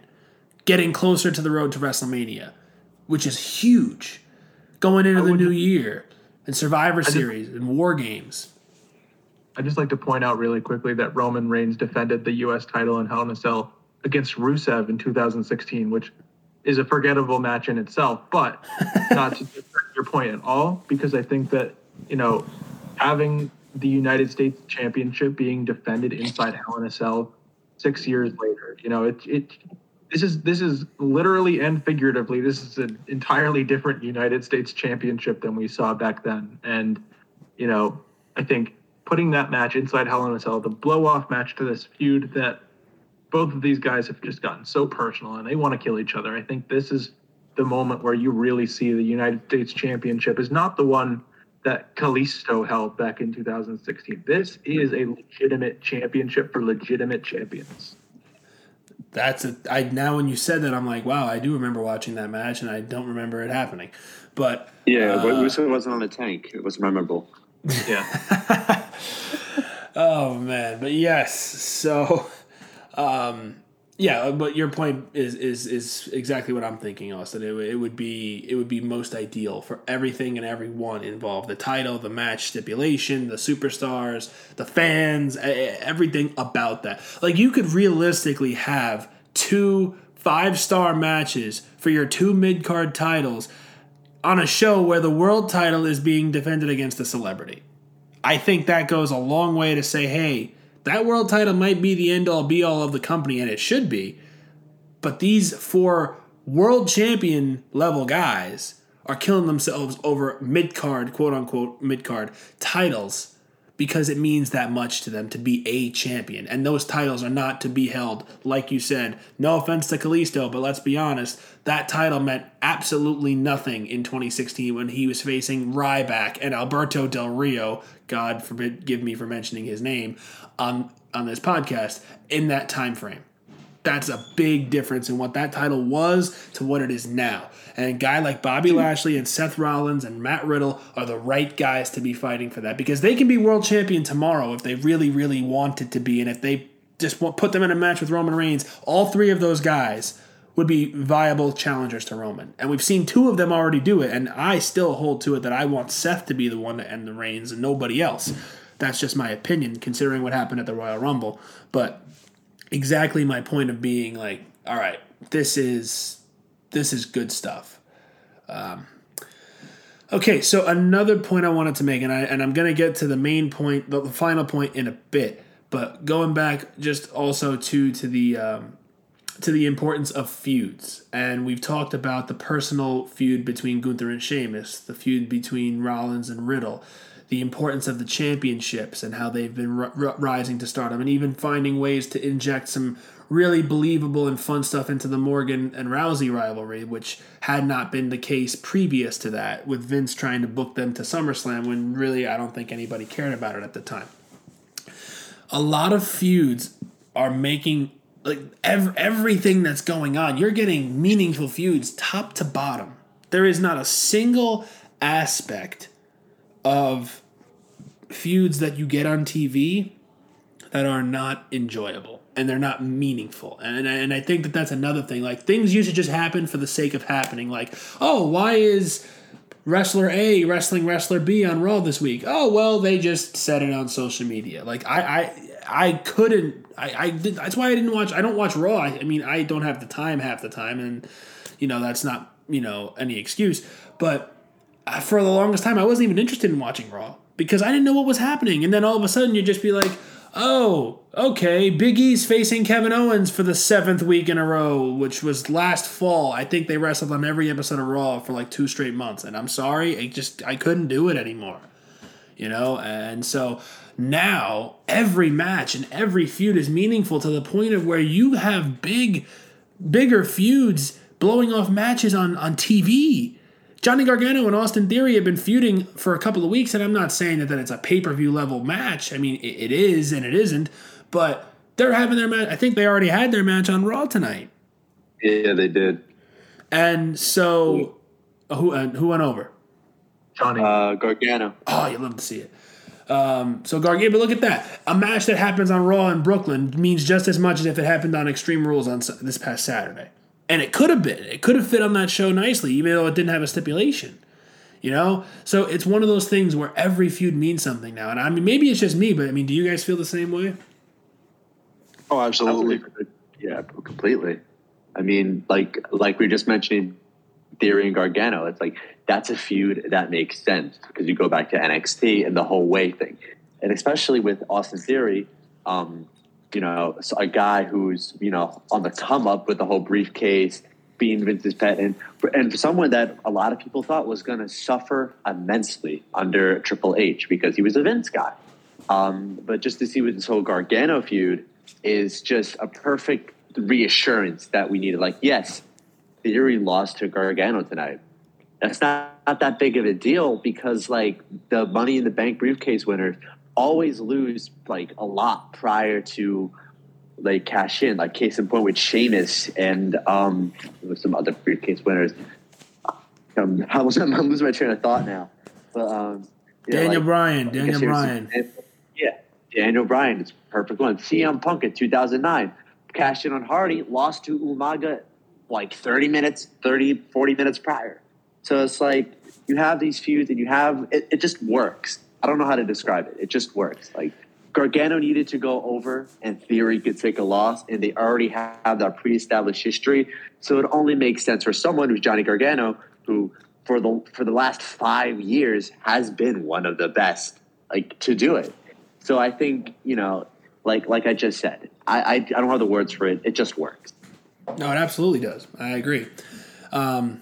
Getting closer to the road to WrestleMania, which is huge going into the would- new year and Survivor Series and War Games. I'd just like to point out really quickly that Roman Reigns defended the U.S. title in Hell in a Cell against Rusev in 2016, which is a forgettable match in itself, but not to your point at all, because I think that, you know, having the United States Championship being defended inside Hell in a Cell six years later, you know, it, it this is this is literally and figuratively this is an entirely different United States Championship than we saw back then, and you know, I think putting that match inside Hell in a Cell, the blow off match to this feud that both of these guys have just gotten so personal and they want to kill each other. I think this is the moment where you really see the United States Championship is not the one that Kalisto held back in 2016. This is a legitimate championship for legitimate champions. That's a I now when you said that I'm like, wow, I do remember watching that match and I don't remember it happening. But Yeah, Uh, but Rusev wasn't on the tank. It was memorable. Yeah. Oh man, but yes. So, um, yeah. Uh, but your point is is is exactly what I'm thinking, Austin. It, it would be it would be most ideal for everything and everyone involved: the title, the match stipulation, the superstars, the fans, everything about that. Like you could realistically have two five star matches for your two mid card titles on a show where the world title is being defended against a celebrity. I think that goes a long way to say, hey, that world title might be the end all be all of the company, and it should be. But these four world champion level guys are killing themselves over mid card, quote unquote, mid card titles because it means that much to them to be a champion. And those titles are not to be held, like you said. No offense to Kalisto, but let's be honest, that title meant absolutely nothing in 2016 when he was facing Ryback and Alberto Del Rio, God forbid give me for mentioning his name, on on this podcast in that time frame. That's a big difference in what that title was to what it is now. And a guy like Bobby Lashley and Seth Rollins and Matt Riddle are the right guys to be fighting for that because they can be world champion tomorrow if they really, really wanted to be. And if they just put them in a match with Roman Reigns, all three of those guys would be viable challengers to Roman. And we've seen two of them already do it. And I still hold to it that I want Seth to be the one to end the reigns and nobody else. That's just my opinion, considering what happened at the Royal Rumble. But exactly my point of being like, all right, this is this is good stuff. Um, okay, so another point I wanted to make, and I and I'm gonna get to the main point, the, the final point in a bit, but going back just also to to the um, to the importance of feuds, and we've talked about the personal feud between Gunther and Sheamus, the feud between Rollins and Riddle, the importance of the championships and how they've been r- r- rising to stardom, and even finding ways to inject some really believable and fun stuff into the Morgan and Rousey rivalry, which had not been the case previous to that, with Vince trying to book them to SummerSlam when really I don't think anybody cared about it at the time. A lot of feuds are making like ev- everything that's going on. You're getting meaningful feuds top to bottom. There is not a single aspect of feuds that you get on TV that are not enjoyable and they're not meaningful. And and I think that that's another thing. Like things used to just happen for the sake of happening. Like, oh, why is wrestler A wrestling wrestler B on Raw this week? Oh, well, they just said it on social media. Like I I I couldn't I I did, that's why I didn't watch I don't watch Raw. I, I mean, I don't have the time half the time and you know that's not you know any excuse. But for the longest time, I wasn't even interested in watching Raw because I didn't know what was happening, and then all of a sudden you'd just be like, oh, okay, Big E's facing Kevin Owens for the seventh week in a row, which was last fall. I think they wrestled on every episode of Raw for like two straight months, and I'm sorry, I just I couldn't do it anymore. You know, and so now every match and every feud is meaningful to the point of where you have big, bigger feuds blowing off matches on on TV. Johnny Gargano and Austin Theory have been feuding for a couple of weeks, and I'm not saying that, that it's a pay per view level match. I mean, it, it is and it isn't, but they're having their match. I think they already had their match on Raw tonight, Yeah, they did. and so who uh, who went over? Johnny. Uh, Gargano. Oh, you love to see it. Um, so Gargano, but look at that. A match that happens on Raw in Brooklyn means just as much as if it happened on Extreme Rules on this past Saturday. And it could have been. It could have fit on that show nicely, even though it didn't have a stipulation. You know? So it's one of those things where every feud means something now. And I mean, maybe it's just me, but I mean, do you guys feel the same way? Oh, absolutely. Yeah, completely. I mean, like like we were just mentioning Theory and Gargano. It's like that's a feud that makes sense because you go back to NXT and the whole way thing, and especially with Austin Theory, um, you know, a guy who's you know on the come up with the whole briefcase, being Vince's pet, and and someone that a lot of people thought was going to suffer immensely under Triple H because he was a Vince guy. Um, but just to see with this whole Gargano feud is just a perfect reassurance that we needed. Like, yes, Theory lost to Gargano tonight. That's not, not that big of a deal because like the Money in the Bank briefcase winners always lose like a lot prior to like cash in. Like case in point with Sheamus and um with some other briefcase winners. Um, I was I'm losing my train of thought now. But um, yeah, Daniel like- Bryan, like Daniel Bryan. yeah, Daniel Bryan It's a perfect one. CM Punk in 2009 cashed in on Hardy, lost to Umaga like 30 minutes, 30, 40 minutes prior. So it's like you have these feuds and you have it, it just works. I don't know how to describe it. It just works. Like Gargano needed to go over and Theory could take a loss, and they already have that pre-established history. So it only makes sense for someone who's Johnny Gargano, who for the for the last five years has been one of the best, like to do it. So I think you know, like like I just said, I I, I don't have the words for it. It just works. No, it absolutely does. I agree. Um,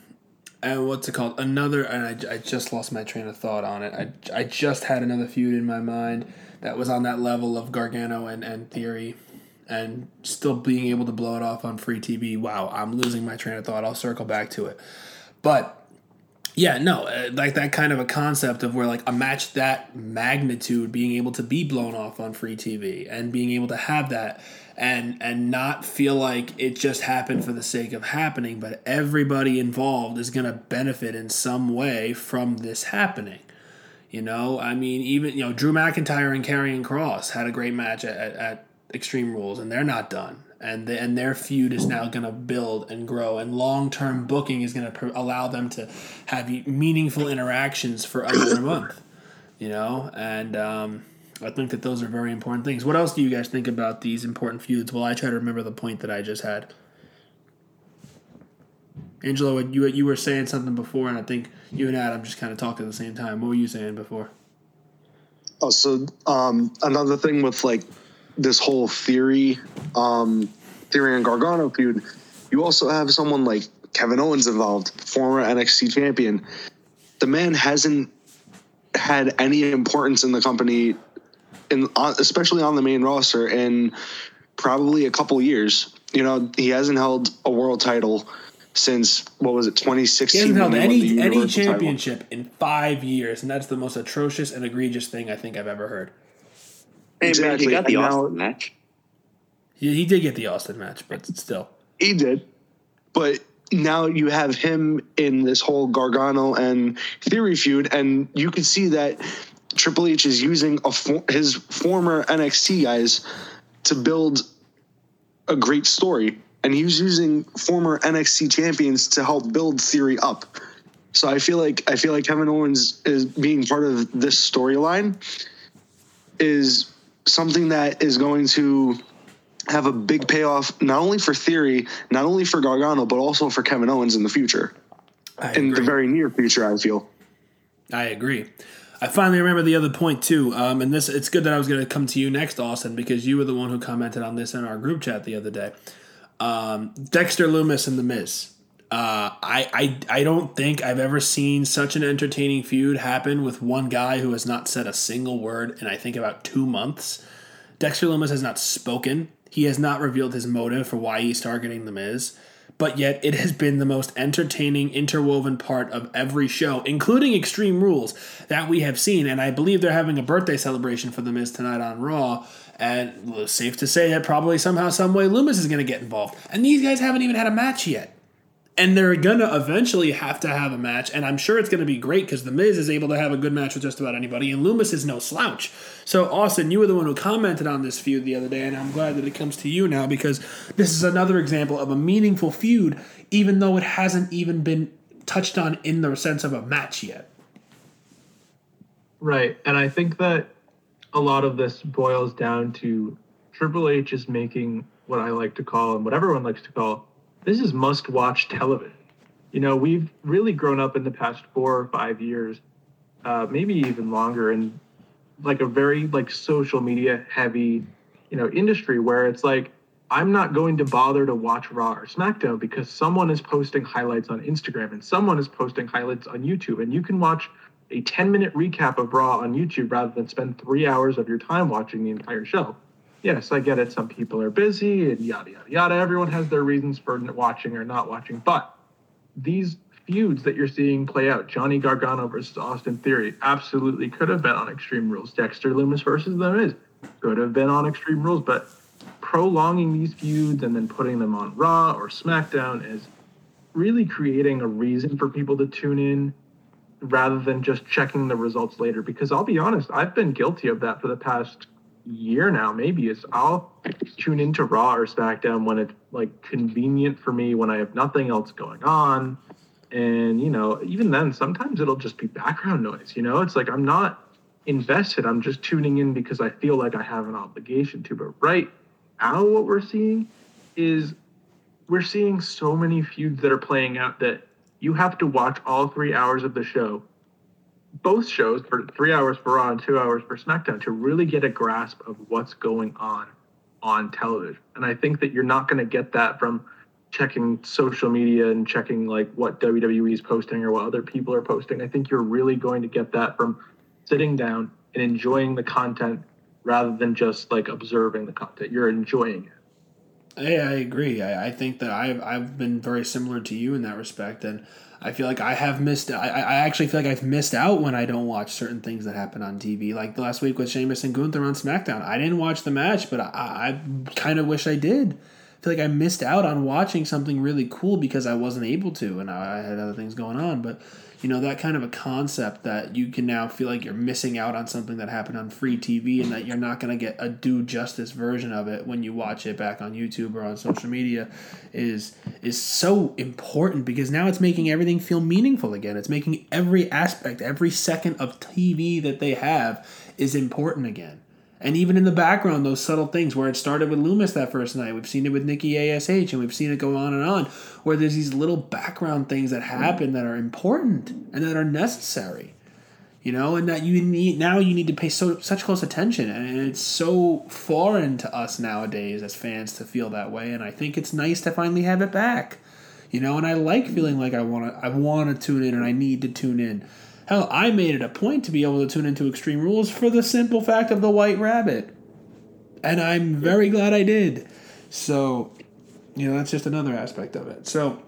and what's it called? Another, and I, I just lost my train of thought on it. I, I just had another feud in my mind that was on that level of Gargano and, and Theory and still being able to blow it off on free TV. Wow, I'm losing my train of thought. I'll circle back to it. But yeah, no, uh, like that kind of a concept of where like a match that magnitude being able to be blown off on free TV and being able to have that and and not feel like it just happened for the sake of happening, but everybody involved is going to benefit in some way from this happening. You know, I mean, even you know, Drew McIntyre and Karrion Kross had a great match at, at, at Extreme Rules, and they're not done. And the, and their feud is now going to build and grow, and long term booking is going to pr- allow them to have meaningful interactions for under a month. You know, and um, I think that those are very important things. What else do you guys think about these important feuds? Well, I try to remember the point that I just had. Angelo, you you were saying something before, and I think you and Adam just kind of talked at the same time. What were you saying before? Oh, so um, another thing with like this whole theory, um, theory and Gargano feud, you also have someone like Kevin Owens involved, former NXT champion. The man hasn't had any importance in the company, in especially on the main roster, in probably a couple years. You know, he hasn't held a world title since what was it, 2016? He hasn't held he any any Universal title. championship in five years, and that's the most atrocious and egregious thing I think I've ever heard. Hey, man, Exactly, he got the and now- match. He, he did get the Austin match, but still. He did. But now you have him in this whole Gargano and Theory feud, and you can see that Triple H is using a for, his former NXT guys to build a great story, and he was using former NXT champions to help build Theory up. So I feel like I feel like Kevin Owens is being part of this storyline is something that is going to have a big payoff not only for Theory, not only for Gargano, but also for Kevin Owens in the future, I in the very near future. I feel. I agree. I finally remember the other point too, um, and this it's good that I was going to come to you next, Austin, because you were the one who commented on this in our group chat the other day. Um, Dexter Lumis and The Miz. Uh, I, I I don't think I've ever seen such an entertaining feud happen with one guy who has not said a single word in I think about two months. Dexter Lumis has not spoken. He has not revealed his motive for why he's targeting The Miz. But yet, it has been the most entertaining, interwoven part of every show, including Extreme Rules, that we have seen. And I believe they're having a birthday celebration for The Miz tonight on Raw. And it's safe to say that probably somehow, some way, Lumis is going to get involved. And these guys haven't even had a match yet and they're gonna eventually have to have a match, and I'm sure it's gonna be great because the Miz is able to have a good match with just about anybody, and Lumis is no slouch. So Austin, you were the one who commented on this feud the other day, and I'm glad that it comes to you now because this is another example of a meaningful feud, even though it hasn't even been touched on in the sense of a match yet. Right. And I think that a lot of this boils down to Triple H is making what I like to call and what everyone likes to call this is must watch television. You know, we've really grown up in the past four or five years, uh, maybe even longer, in like a very like social media heavy, you know, industry where it's like I'm not going to bother to watch Raw or SmackDown because someone is posting highlights on Instagram and someone is posting highlights on YouTube, and you can watch a 10 minute recap of Raw on YouTube rather than spend three hours of your time watching the entire show. Yes, I get it. Some people are busy and yada, yada, yada. Everyone has their reasons for watching or not watching. But these feuds that you're seeing play out, Johnny Gargano versus Austin Theory, absolutely could have been on Extreme Rules. Dexter Lumis versus The Miz could have been on Extreme Rules. But prolonging these feuds and then putting them on Raw or SmackDown is really creating a reason for people to tune in rather than just checking the results later. Because I'll be honest, I've been guilty of that for the past year now, maybe. Is I'll tune into Raw or SmackDown when it's like convenient for me, when I have nothing else going on. And, you know, even then, sometimes it'll just be background noise. You know, it's like I'm not invested. I'm just tuning in because I feel like I have an obligation to. But right now, what we're seeing is we're seeing so many feuds that are playing out that you have to watch all three hours of the show, both shows for three hours for Raw and two hours for SmackDown to really get a grasp of what's going on on television. And I think that you're not going to get that from checking social media and checking like what WWE is posting or what other people are posting. I think you're really going to get that from sitting down and enjoying the content rather than just like observing the content. You're enjoying it. Hey, I agree. I, I think that I've I've been very similar to you in that respect, and I feel like I have missed. I, I actually feel like I've missed out when I don't watch certain things that happen on TV. Like the last week with Sheamus and Gunther on SmackDown, I didn't watch the match, but I, I kind of wish I did. I feel like I missed out on watching something really cool because I wasn't able to, and I had other things going on. But you know that kind of a concept that you can now feel like you're missing out on something that happened on free TV and that you're not going to get a due justice version of it when you watch it back on YouTube or on social media is is so important because now it's making everything feel meaningful again. It's making every aspect, every second of TV that they have is important again. And even in the background, those subtle things where it started with Lumis that first night, we've seen it with Nikki ASH, and we've seen it go on and on, where there's these little background things that happen that are important and that are necessary, you know, and that you need now you need to pay so such close attention, and it's so foreign to us nowadays as fans to feel that way, and I think it's nice to finally have it back, you know, and I like feeling like I want to I want to tune in and I need to tune in. Hell, I made it a point to be able to tune into Extreme Rules for the simple fact of the White Rabbit. And I'm very glad I did. So, you know, that's just another aspect of it. So,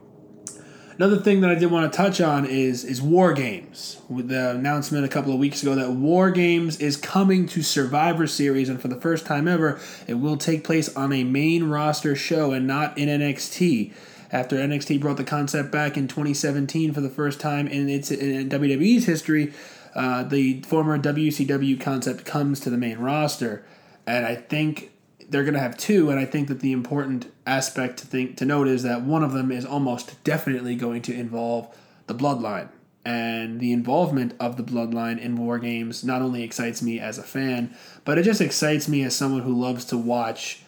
another thing that I did want to touch on is is War Games. With the announcement a couple of weeks ago that War Games is coming to Survivor Series, and for the first time ever, it will take place on a main roster show and not in NXT after NXT brought the concept back in 2017 for the first time in its in WWE's history, uh, the former WCW concept comes to the main roster, and I think they're going to have two. And I think that the important aspect to think to note is that one of them is almost definitely going to involve the Bloodline. And the involvement of the Bloodline in War Games not only excites me as a fan, but it just excites me as someone who loves to watch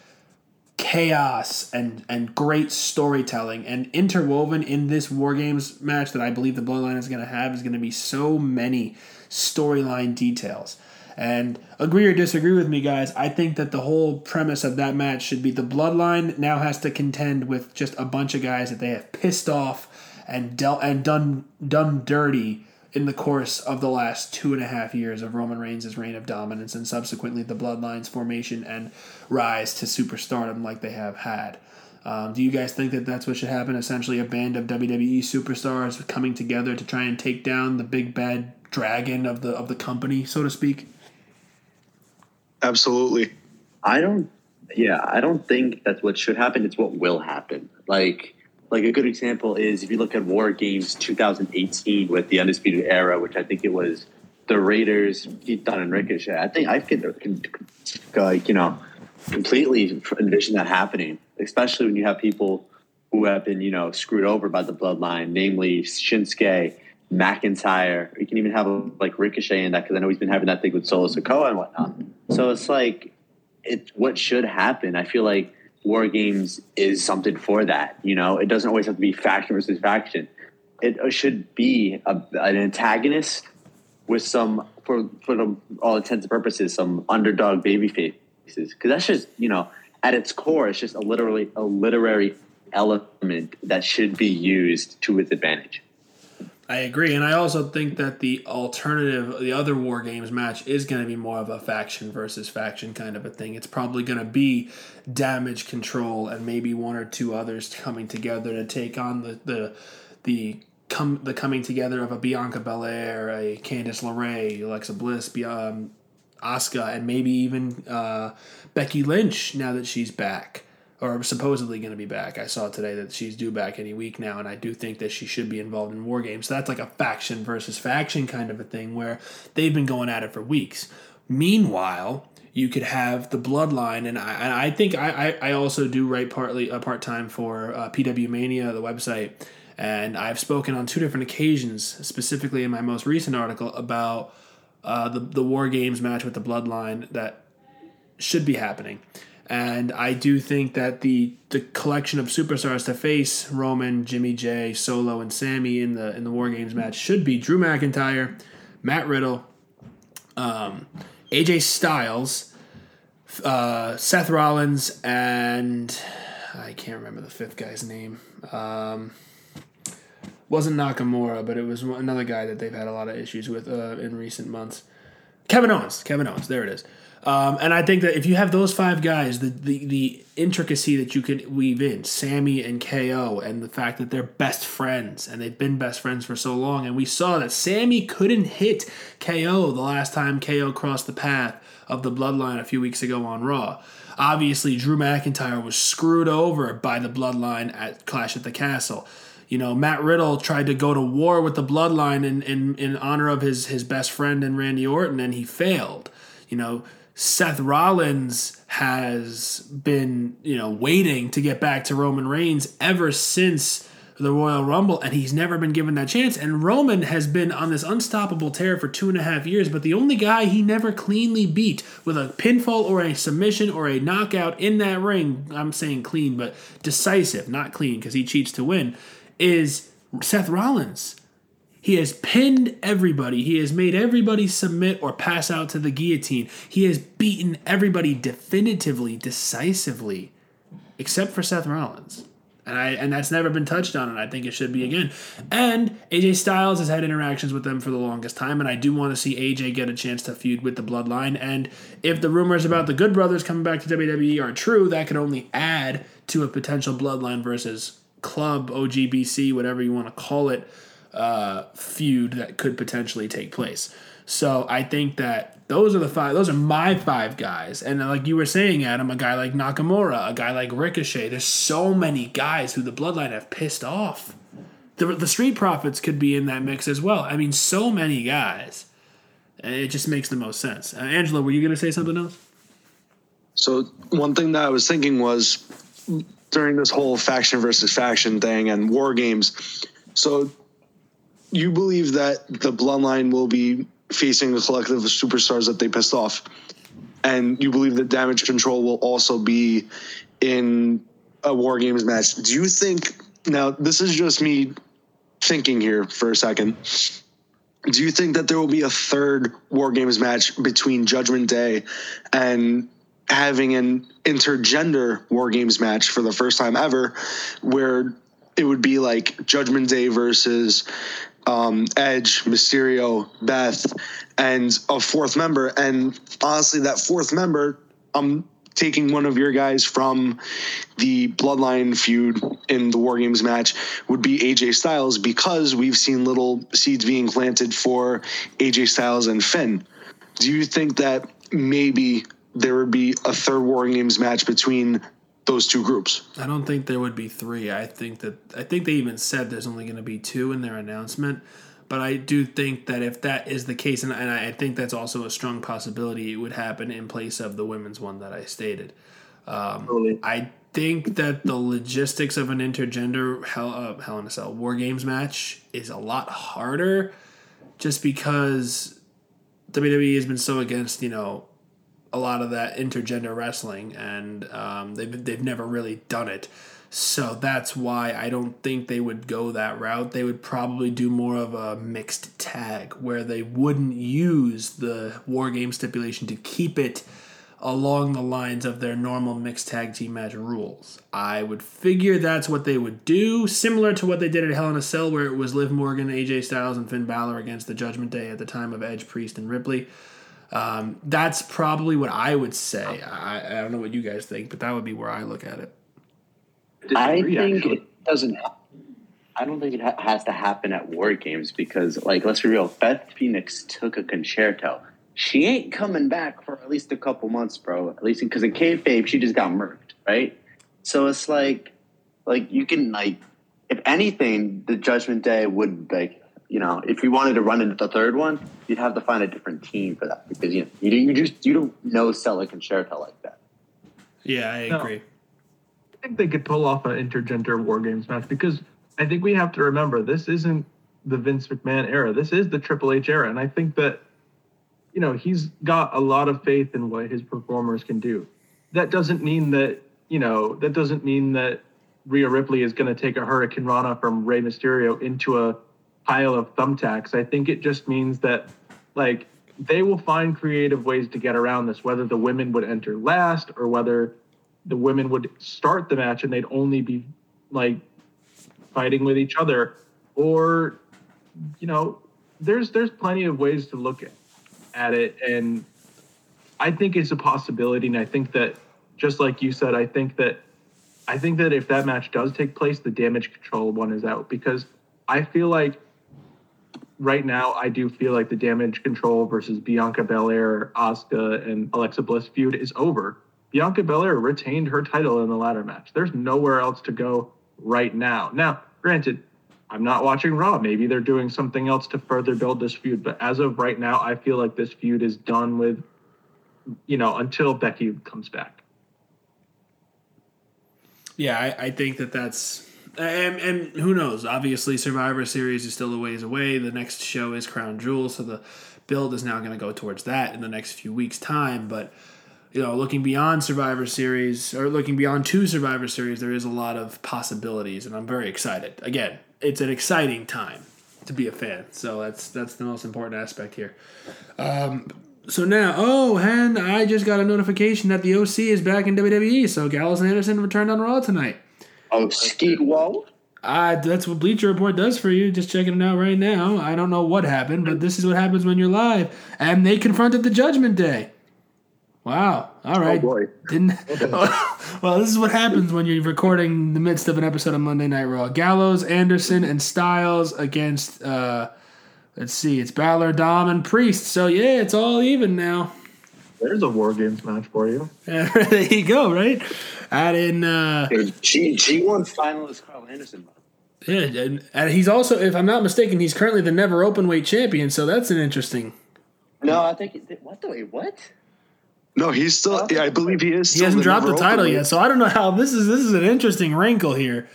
chaos and and great storytelling and interwoven in this war games match that I believe the bloodline is going to have is going to be so many storyline details. And agree or disagree with me, guys. I think that the whole premise of that match should be the bloodline now has to contend with just a bunch of guys that they have pissed off and dealt and done done dirty in the course of the last two and a half years of Roman Reigns' reign of dominance and subsequently the Bloodline's formation and rise to superstardom like they have had. Um, do you guys think that that's what should happen? Essentially, a band of WWE superstars coming together to try and take down the big bad dragon of the of the company, so to speak. Absolutely. I don't. Yeah, I don't think that's what should happen. It's what will happen. Like, like a good example is if you look at War Games 2018 with the Undisputed Era, which I think it was the Raiders, Dunne and Ricochet. I think I could, can, like, you know, completely envision that happening, especially when you have people who have been, you know, screwed over by the bloodline, namely Shinsuke, McIntyre. You can even have like Ricochet in that because I know he's been having that thing with Solo Sikoa and whatnot. So it's like it's what should happen. I feel like War Games is something for that. You know, it doesn't always have to be faction versus faction. It should be a, an antagonist with some, for for the, all intents and purposes, some underdog baby faces. Because that's just you know, at its core, it's just a literally a literary element that should be used to its advantage. I agree, and I also think that the alternative, the other War Games match, is going to be more of a faction versus faction kind of a thing. It's probably going to be damage control and maybe one or two others coming together to take on the the the come the coming together of a Bianca Belair, a Candice LeRae, Alexa Bliss, um, Asuka, and maybe even uh, Becky Lynch now that she's back or supposedly going to be back. I saw today that she's due back any week now, and I do think that she should be involved in war games. So that's like a faction versus faction kind of a thing where they've been going at it for weeks. Meanwhile, you could have the bloodline, and I, and I think I, I, also do write partly uh, part time for uh, PW Mania, the website, and I've spoken on two different occasions, specifically in my most recent article about uh, the the war games match with the bloodline that should be happening. And I do think that the the collection of superstars to face Roman, Jimmy Jey, Solo, and Sammy in the in the War Games match should be Drew McIntyre, Matt Riddle, um, AJ Styles, uh, Seth Rollins, and I can't remember the fifth guy's name. Um, wasn't Nakamura, but it was another guy that they've had a lot of issues with uh, in recent months. Kevin Owens. Kevin Owens. There it is. Um, and I think that if you have those five guys, the, the the intricacy that you could weave in, Sammy and KO, and the fact that they're best friends and they've been best friends for so long, and we saw that Sammy couldn't hit KO the last time KO crossed the path of the bloodline a few weeks ago on Raw. Obviously, Drew McIntyre was screwed over by the bloodline at Clash at the Castle. You know, Matt Riddle tried to go to war with the bloodline in, in, in honor of his, his best friend and Randy Orton, and he failed. You know, Seth Rollins has been, you know, waiting to get back to Roman Reigns ever since the Royal Rumble, and he's never been given that chance. And Roman has been on this unstoppable tear for two and a half years, but the only guy he never cleanly beat with a pinfall or a submission or a knockout in that ring, I'm saying clean, but decisive, not clean because he cheats to win, is Seth Rollins. He has pinned everybody. He has made everybody submit or pass out to the guillotine. He has beaten everybody definitively, decisively, except for Seth Rollins. And I and that's never been touched on, and I think it should be again. And AJ Styles has had interactions with them for the longest time, and I do want to see AJ get a chance to feud with the Bloodline. And if the rumors about the Good Brothers coming back to WWE are true, that could only add to a potential Bloodline versus Club, OGBC, whatever you want to call it uh, feud that could potentially take place. So I think that those are the five. Those are my five guys. And like you were saying, Adam, a guy like Nakamura, a guy like Ricochet. There's so many guys who the Bloodline have pissed off. The, the Street Profits could be in that mix as well. I mean, so many guys. It just makes the most sense. Uh, Angela, were you going to say something else? So one thing that I was thinking was during this whole faction versus faction thing and war games. So you believe that the bloodline will be facing a collective of superstars that they pissed off, and you believe that damage control will also be in a War Games match. Do you think now this is just me thinking here for a second? Do you think that there will be a third War Games match between Judgment Day and having an intergender War Games match for the first time ever, where it would be like Judgment Day versus um, Edge, Mysterio, Beth, and a fourth member. And honestly, that fourth member, I'm taking one of your guys from the Bloodline feud in the War Games match, would be AJ Styles because we've seen little seeds being planted for AJ Styles and Finn. Do you think that maybe there would be a third War Games match between those two groups? I don't think there would be three. I think that I think they even said there's only going to be two in their announcement. But I do think that if that is the case, and, and I think that's also a strong possibility, it would happen in place of the women's one that I stated. Um, I think that the logistics of an intergender Hell, uh, Hell in a Cell War Games match is a lot harder, just because WWE has been so against you know a lot of that intergender wrestling, and um, they've they've never really done it. So that's why I don't think they would go that route. They would probably do more of a mixed tag where they wouldn't use the war game stipulation to keep it along the lines of their normal mixed tag team match rules. I would figure that's what they would do, similar to what they did at Hell in a Cell, where it was Liv Morgan, AJ Styles, and Finn Balor against the Judgment Day at the time of Edge, Priest, and Ripley. Um, that's probably what I would say. I, I don't know what you guys think, but that would be where I look at it. I think it doesn't. I don't think it ha- has to happen at War Games because, like, let's be real. Beth Phoenix took a Con-Chair-To. She ain't coming back for at least a couple months, bro. At least because in kayfabe, she just got murked, right? So it's like, like you can like, if anything, the Judgment Day would like, you know, if you wanted to run into the third one, you'd have to find a different team for that because you know, you, you just you don't know sell a Con-Chair-To like that. Yeah, I No. agree. I think they could pull off an intergender war games match because I think we have to remember this isn't the Vince McMahon era. This is the Triple H era, and I think that you know he's got a lot of faith in what his performers can do. That doesn't mean that you know that doesn't mean that Rhea Ripley is going to take a hurricanrana from Rey Mysterio into a pile of thumbtacks. I think it just means that like they will find creative ways to get around this, whether the women would enter last or whether the women would start the match and they'd only be like fighting with each other or you know there's there's plenty of ways to look at, at it and i think it's a possibility and i think that just like you said i think that i think that if that match does take place the damage control one is out because i feel like right now i do feel like the damage control versus bianca belair asuka and alexa bliss feud is over Bianca Belair retained her title in the ladder match. There's nowhere else to go right now. Now, granted, I'm not watching Raw. Maybe they're doing something else to further build this feud. But as of right now, I feel like this feud is done with, you know, until Becky comes back. Yeah, I, I think that that's and, and who knows? Obviously, Survivor Series is still a ways away. The next show is Crown Jewel, so the build is now going to go towards that in the next few weeks' time. But you know, looking beyond Survivor Series or looking beyond two Survivor Series, there is a lot of possibilities, and I'm very excited. Again, it's an exciting time to be a fan, so that's that's the most important aspect here. Um, so now, oh, and I just got a notification that the OC is back in WWE. So Gallows and Anderson returned on Raw tonight. Oh, ski wall. Uh, that's what Bleacher Report does for you. Just checking it out right now. I don't know what happened, but this is what happens when you're live. And they confronted the Judgment Day. Wow. All right. boy. Didn't. well, this is what happens when you're recording in the midst of an episode of Monday Night Raw. Gallows, Anderson, and Styles against. Uh, let's see. It's Balor, Dom, and Priest. So yeah, it's all even now. There's a War Games match for you. there you go. Right. Add in. Uh, G G one finalist Karl Anderson. Yeah, and, and he's also, if I'm not mistaken, he's currently the never open weight champion. So that's an interesting. No, I think what the wait what? No, he's still. Yeah, I believe he is. He hasn't dropped the title yet, so I don't know how this is. This is an interesting wrinkle here.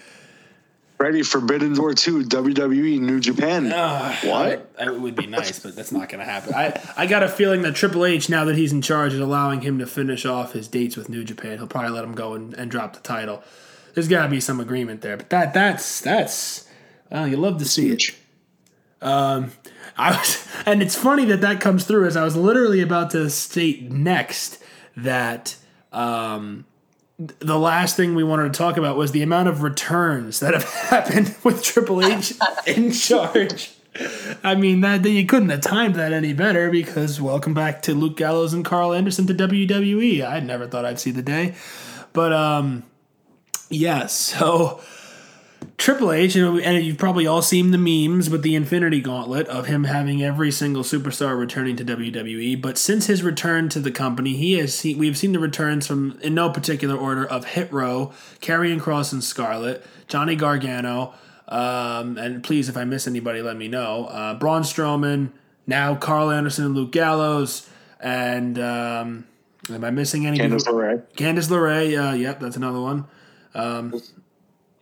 Ready Forbidden Door 2, WWE, New Japan. What? It would be nice, but that's not going to happen. I, I got a feeling that Triple H, now that he's in charge, is allowing him to finish off his dates with New Japan. He'll probably let him go and, and drop the title. There's got to be some agreement there, but that that's that's well, you love to see it. Um, I was, and it's funny that that comes through as I was literally about to state next that um, the last thing we wanted to talk about was the amount of returns that have happened with Triple H in charge. I mean that you couldn't have timed that any better because welcome back to Luke Gallows and Karl Anderson to WWE. I never thought I'd see the day, but um, yeah. So Triple H, and and you've probably all seen the memes with the Infinity Gauntlet of him having every single superstar returning to WWE. But since his return to the company, he has seen, we've seen the returns from in no particular order of Hit Row, Karrion Kross and Scarlett, Johnny Gargano, um, and please if I miss anybody, let me know. Uh, Braun Strowman, now Karl Anderson and Luke Gallows, and um, am I missing any? Candice LeRae. Candice LeRae, uh, yep, that's another one.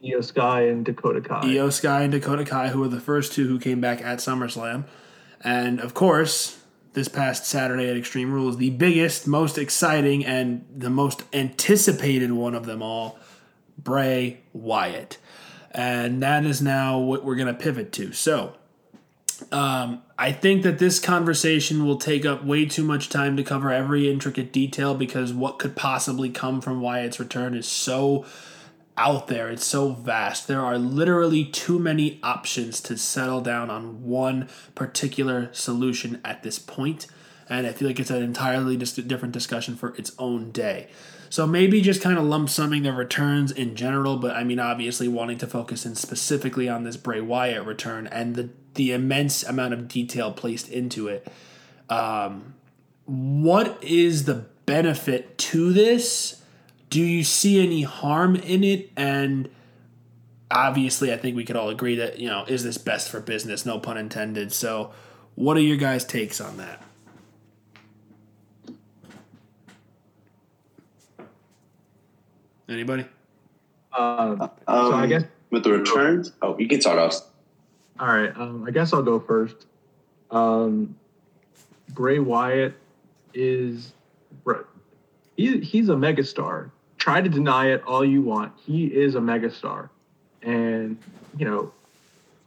IYO Sky and Dakota Kai. IYO Sky and Dakota Kai, who were the first two who came back at SummerSlam. And of course, this past Saturday at Extreme Rules, the biggest, most exciting, and the most anticipated one of them all, Bray Wyatt. And that is now what we're going to pivot to. So, um, I think that this conversation will take up way too much time to cover every intricate detail because what could possibly come from Wyatt's return is so out there. It's so vast. There are literally too many options to settle down on one particular solution at this point, and I feel like it's an entirely dis- different discussion for its own day. So maybe just kind of lump summing the returns in general, but I mean obviously wanting to focus in specifically on this Bray Wyatt return and the the immense amount of detail placed into it. Um, what is the benefit to this? Do you see any harm in it and obviously i think we could all agree that you know is this best for business no pun intended so what are your guys takes on that anybody Um, Um, so I guess with the returns. Oh, you can start off. All right. Um, I guess I'll go first. Um, Bray Wyatt is he, he's a megastar. Try to deny it all you want. He is a megastar, and you know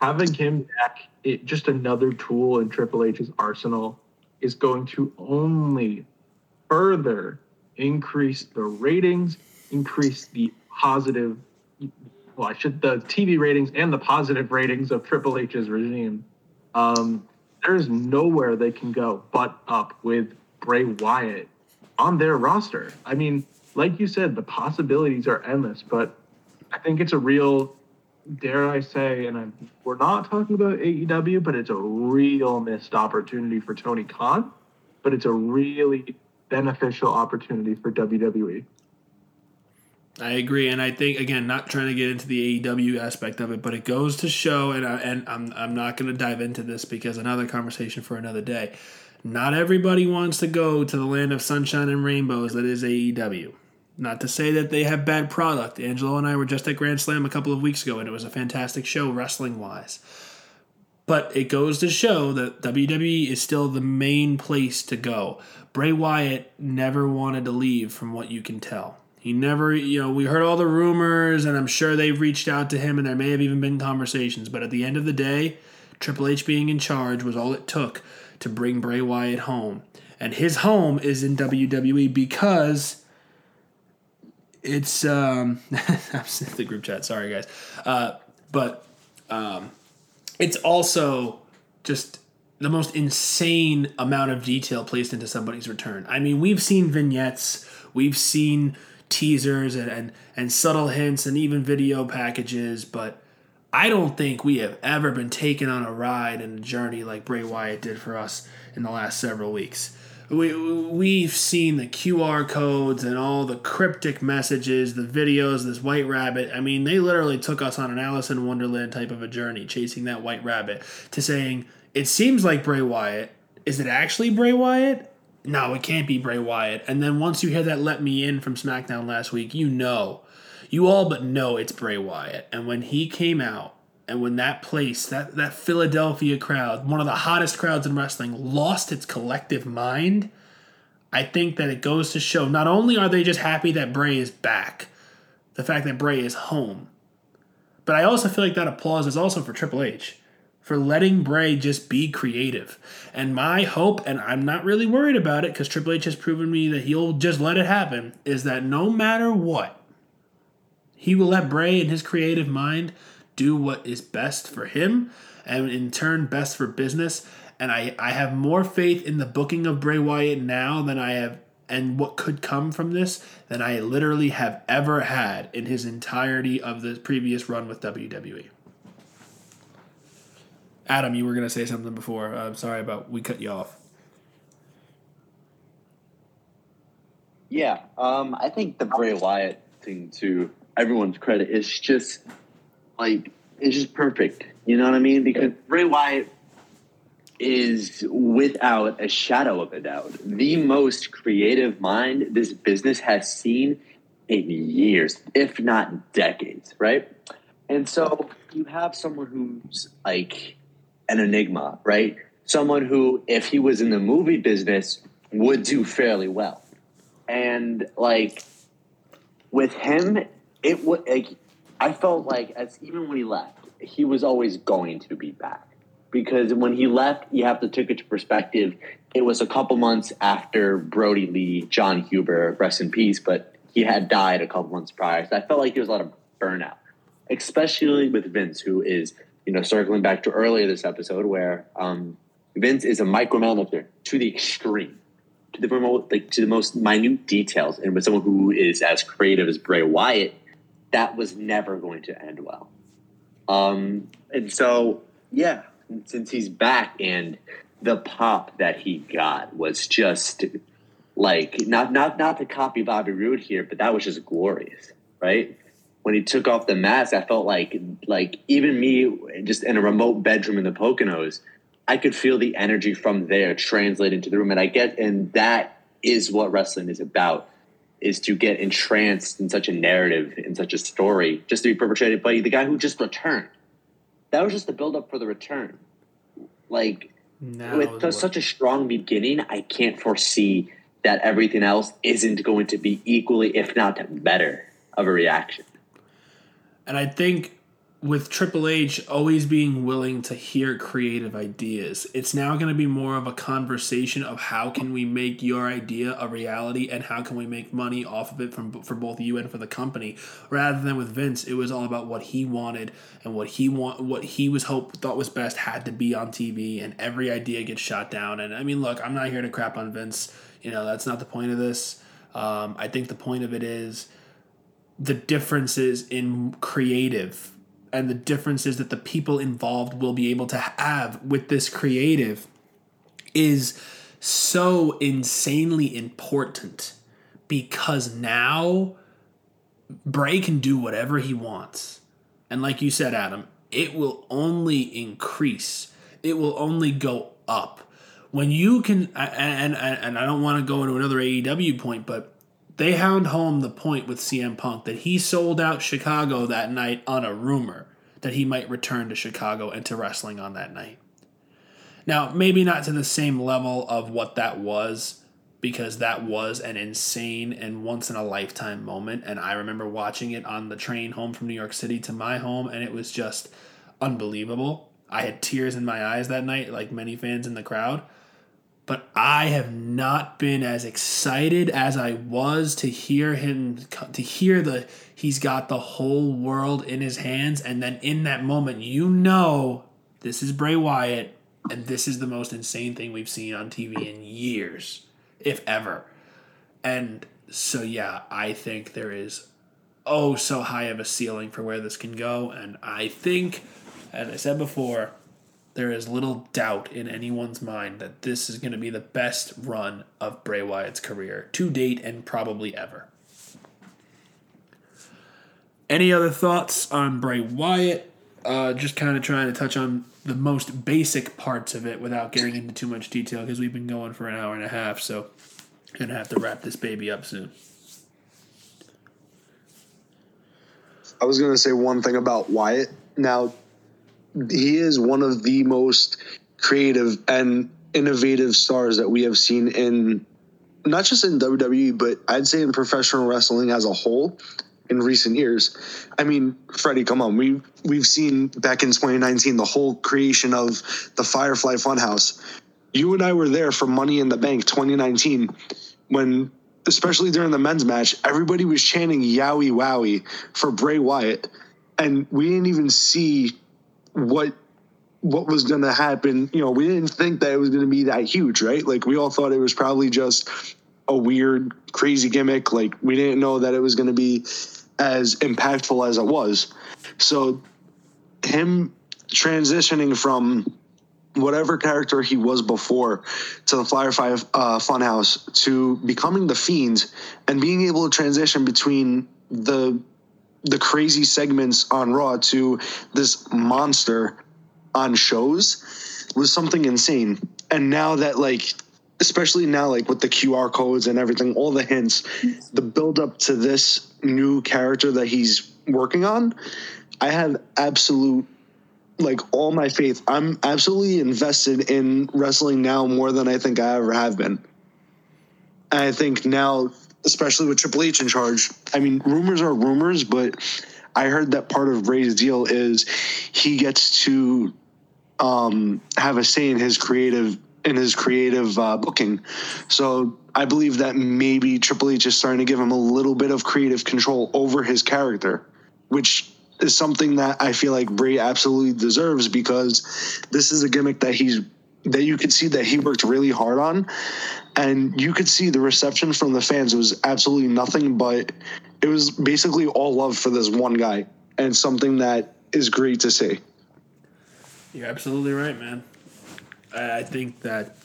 having him back, it, just another tool in Triple H's arsenal, is going to only further increase the ratings, increase the positive well, I should the TV ratings and the positive ratings of Triple H's regime. Um, there's nowhere they can go but up with Bray Wyatt on their roster. I mean, like you said, the possibilities are endless, but I think it's a real, dare I say, and I'm, we're not talking about AEW, but it's a real missed opportunity for Tony Khan, but it's a really beneficial opportunity for. WWE. I agree, and I think again, not trying to get into the AEW aspect of it, but it goes to show, and I, and I'm I'm not going to dive into this because another conversation for another day. Not everybody wants to go to the land of sunshine and rainbows that is AEW. Not to say that they have bad product. Angelo and I were just at Grand Slam a couple of weeks ago, and it was a fantastic show wrestling wise. But it goes to show that WWE is still the main place to go. Bray Wyatt never wanted to leave, from what you can tell. He never, you know, we heard all the rumors, and I'm sure they've reached out to him, and there may have even been conversations. But at the end of the day, Triple H being in charge was all it took to bring Bray Wyatt home. And his home is in WWE because it's um the group chat, sorry guys. Uh, but um it's also just the most insane amount of detail placed into somebody's return. I mean, we've seen vignettes, we've seen teasers and, and, and subtle hints and even video packages, but I don't think we have ever been taken on a ride and a journey like Bray Wyatt did for us in the last several weeks. We, we've seen the QR codes and all the cryptic messages, the videos, this white rabbit. I mean, they literally took us on an Alice in Wonderland type of a journey, chasing that white rabbit, to saying, it seems like Bray Wyatt. Is it actually Bray Wyatt? No, it can't be Bray Wyatt. And then once you hear that let me in from SmackDown last week, you know. you all but know it's Bray Wyatt. And when he came out, and when that place, that, that Philadelphia crowd, one of the hottest crowds in wrestling, lost its collective mind, I think that it goes to show not only are they just happy that Bray is back, the fact that Bray is home, but I also feel like that applause is also for Triple H for letting Bray just be creative. And my hope, and I'm not really worried about it because Triple H has proven me that he'll just let it happen, is that no matter what, he will let Bray and his creative mind do what is best for him and in turn best for business. And I, I have more faith in the booking of Bray Wyatt now than I have and what could come from this than I literally have ever had in his entirety of the previous run with WWE. Adam, you were going to say something before. I'm sorry about we cut you off. Yeah, um, I think the Bray Wyatt thing, to everyone's credit, is just like it's just perfect. You know what I mean? Because Bray Wyatt is without a shadow of a doubt the most creative mind this business has seen in years, if not decades, right? And so you have someone who's like an enigma, right? Someone who, if he was in the movie business, would do fairly well. And like with him, it would like I felt like as even when he left, he was always going to be back. Because when he left, you have to take it to perspective. It was a couple months after Brodie Lee, Jon Huber, rest in peace, but he had died a couple months prior. So I felt like there was a lot of burnout, especially with Vince, who is you know, circling back to earlier this episode where um, Vince is a micromanager to the extreme, to the remote, like to the most minute details. And with someone who is as creative as Bray Wyatt, that was never going to end well. Um, and so, yeah, since he's back and the pop that he got was just like not not not to copy Bobby Roode here, but that was just glorious, right? when he took off the mask, I felt like like even me just in a remote bedroom in the Poconos, I could feel the energy from there translate into the room. And I get and that is what wrestling is about is to get entranced in such a narrative, in such a story, just to be perpetrated by the guy who just returned. That was just the build up for the return. Like now with such a strong beginning, I can't foresee that everything else isn't going to be equally, if not better, of a reaction. And I think with Triple H always being willing to hear creative ideas, it's now going to be more of a conversation of how can we make your idea a reality and how can we make money off of it from for both you and for the company. Rather than with Vince, it was all about what he wanted and what he want what he was hope thought was best had to be on TV and every idea gets shot down. And I mean, look, I'm not here to crap on Vince. You know, that's not the point of this. Um, I think the point of it is the differences in creative and the differences that the people involved will be able to have with this creative is so insanely important because now Bray can do whatever he wants. And like you said, Adam, it will only increase. It will only go up. When you can and and, and I don't want to go into another AEW point, but they hound home the point with CM Punk that he sold out Chicago that night on a rumor that he might return to Chicago and to wrestling on that night. Now, maybe not to the same level of what that was, because that was an insane and once in a lifetime moment. And I remember watching it on the train home from New York City to my home, and it was just unbelievable. I had tears in my eyes that night, like many fans in the crowd but I have not been as excited as I was to hear him to hear the he's got the whole world in his hands and then in that moment you know this is Bray Wyatt and this is the most insane thing we've seen on TV in years if ever. And so yeah, I think there is oh so high of a ceiling for where this can go and I think as I said before there is little doubt in anyone's mind that this is going to be the best run of Bray Wyatt's career to date and probably ever. Any other thoughts on Bray Wyatt? Uh, just kind of trying to touch on the most basic parts of it without getting into too much detail because we've been going for an hour and a half, so gonna have to wrap this baby up soon. I was to say one thing about Wyatt. Now, he is one of the most creative and innovative stars that we have seen in not just in WWE, but I'd say in professional wrestling as a whole in recent years. I mean, Freddy, come on. We we've seen back in 2019 the whole creation of the Firefly Funhouse. You and I were there for Money in the Bank 2019 when especially during the men's match, everybody was chanting Yowie Wowie for Bray Wyatt. And we didn't even see what what was going to happen. You know, we didn't think that it was going to be that huge, right? Like we all thought it was probably just a weird, crazy gimmick. Like we didn't know that it was going to be as impactful as it was. So him transitioning from whatever character he was before to the Firefly uh, Funhouse to becoming the Fiend and being able to transition between the the crazy segments on Raw to this monster on shows was something insane. And now that like especially now like with the QR codes and everything, all the hints, the build up to this new character that he's working on, I have absolute like all my faith. I'm absolutely invested in wrestling now more than I think I ever have been. And I think now, especially with Triple H in charge, I mean, rumors are rumors, but I heard that part of Bray's deal is he gets to um, have a say in his creative in his creative uh, booking. So I believe that maybe Triple H is starting to give him a little bit of creative control over his character, which is something that I feel like Bray absolutely deserves because this is a gimmick that he's that you could see that he worked really hard on and you could see the reception from the fans it was absolutely nothing but it was basically all love for this one guy and something that is great to see. You're absolutely right, man. I think that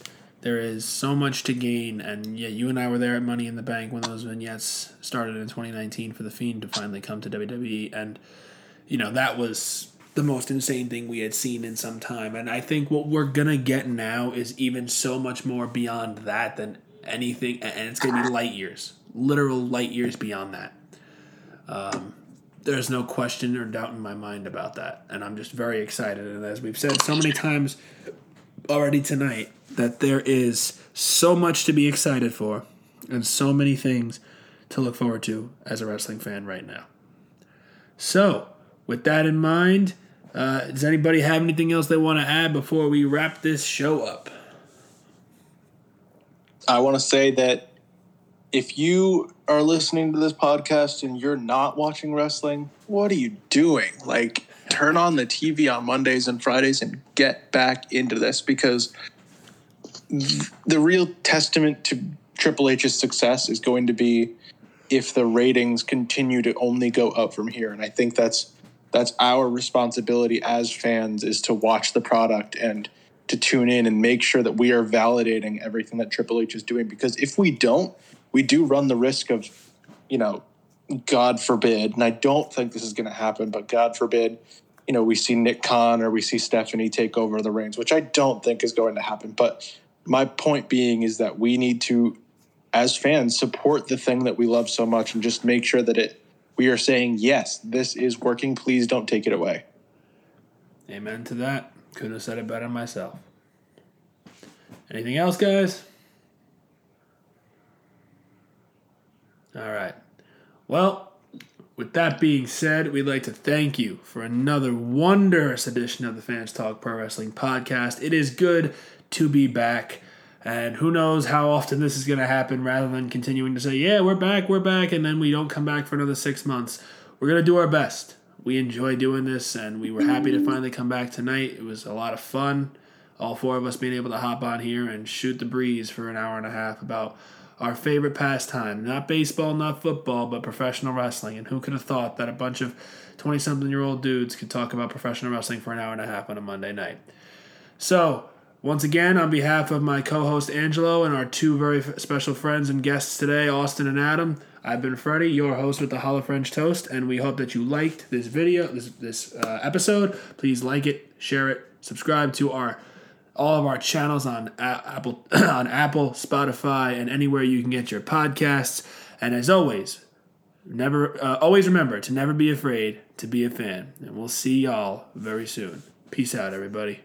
there is so much to gain, and yeah, you and I were there at Money in the Bank when those vignettes started in 2019 for the Fiend to finally come to WWE, and you know that was the most insane thing we had seen in some time. And I think what we're gonna get now is even so much more beyond that than anything, and it's gonna be light years, literal light years beyond that. Um, there's no question or doubt in my mind about that, and I'm just very excited. And as we've said so many times already tonight, that there is so much to be excited for, and so many things to look forward to as a wrestling fan right now. So, with that in mind, uh, does anybody have anything else they want to add before we wrap this show up? I want to say that if you are listening to this podcast and you're not watching wrestling, what are you doing? Like, turn on the TV on Mondays and Fridays and get back into this because the real testament to Triple H's success is going to be if the ratings continue to only go up from here. And I think that's that's our responsibility as fans is to watch the product and to tune in and make sure that we are validating everything that Triple H is doing. Because if we don't, we do run the risk of, you know, God forbid, and I don't think this is going to happen, but God forbid, you know, we see Nick Khan or we see Stephanie take over the reins, which I don't think is going to happen. But my point being is that we need to, as fans, support the thing that we love so much and just make sure that it we are saying yes, this is working. Please don't take it away. Amen to that. Couldn't have said it better myself. Anything else, guys? All right. Well, with that being said, we'd like to thank you for another wondrous edition of the Fans Talk Pro Wrestling Podcast. It is good to be back. And who knows how often this is going to happen rather than continuing to say, yeah, we're back, we're back, and then we don't come back for another six months. We're going to do our best. We enjoy doing this, and we were happy to mm-hmm. finally come back tonight. It was a lot of fun. All four of us being able to hop on here and shoot the breeze for an hour and a half about our favorite pastime. Not baseball, not football, but professional wrestling. And who could have thought that a bunch of 20 something year old dudes could talk about professional wrestling for an hour and a half on a Monday night? So, once again, on behalf of my co host Angelo and our two very special friends and guests today, Austin and Adam, I've been Freddy, your host with the Hollow French Toast, and we hope that you liked this video, this, this uh, episode. Please like it, share it, subscribe to our all of our channels on A- Apple, on Apple, Spotify, and anywhere you can get your podcasts. And as always, Never, uh, always remember to never be afraid to be a fan. And we'll see y'all very soon. Peace out, everybody.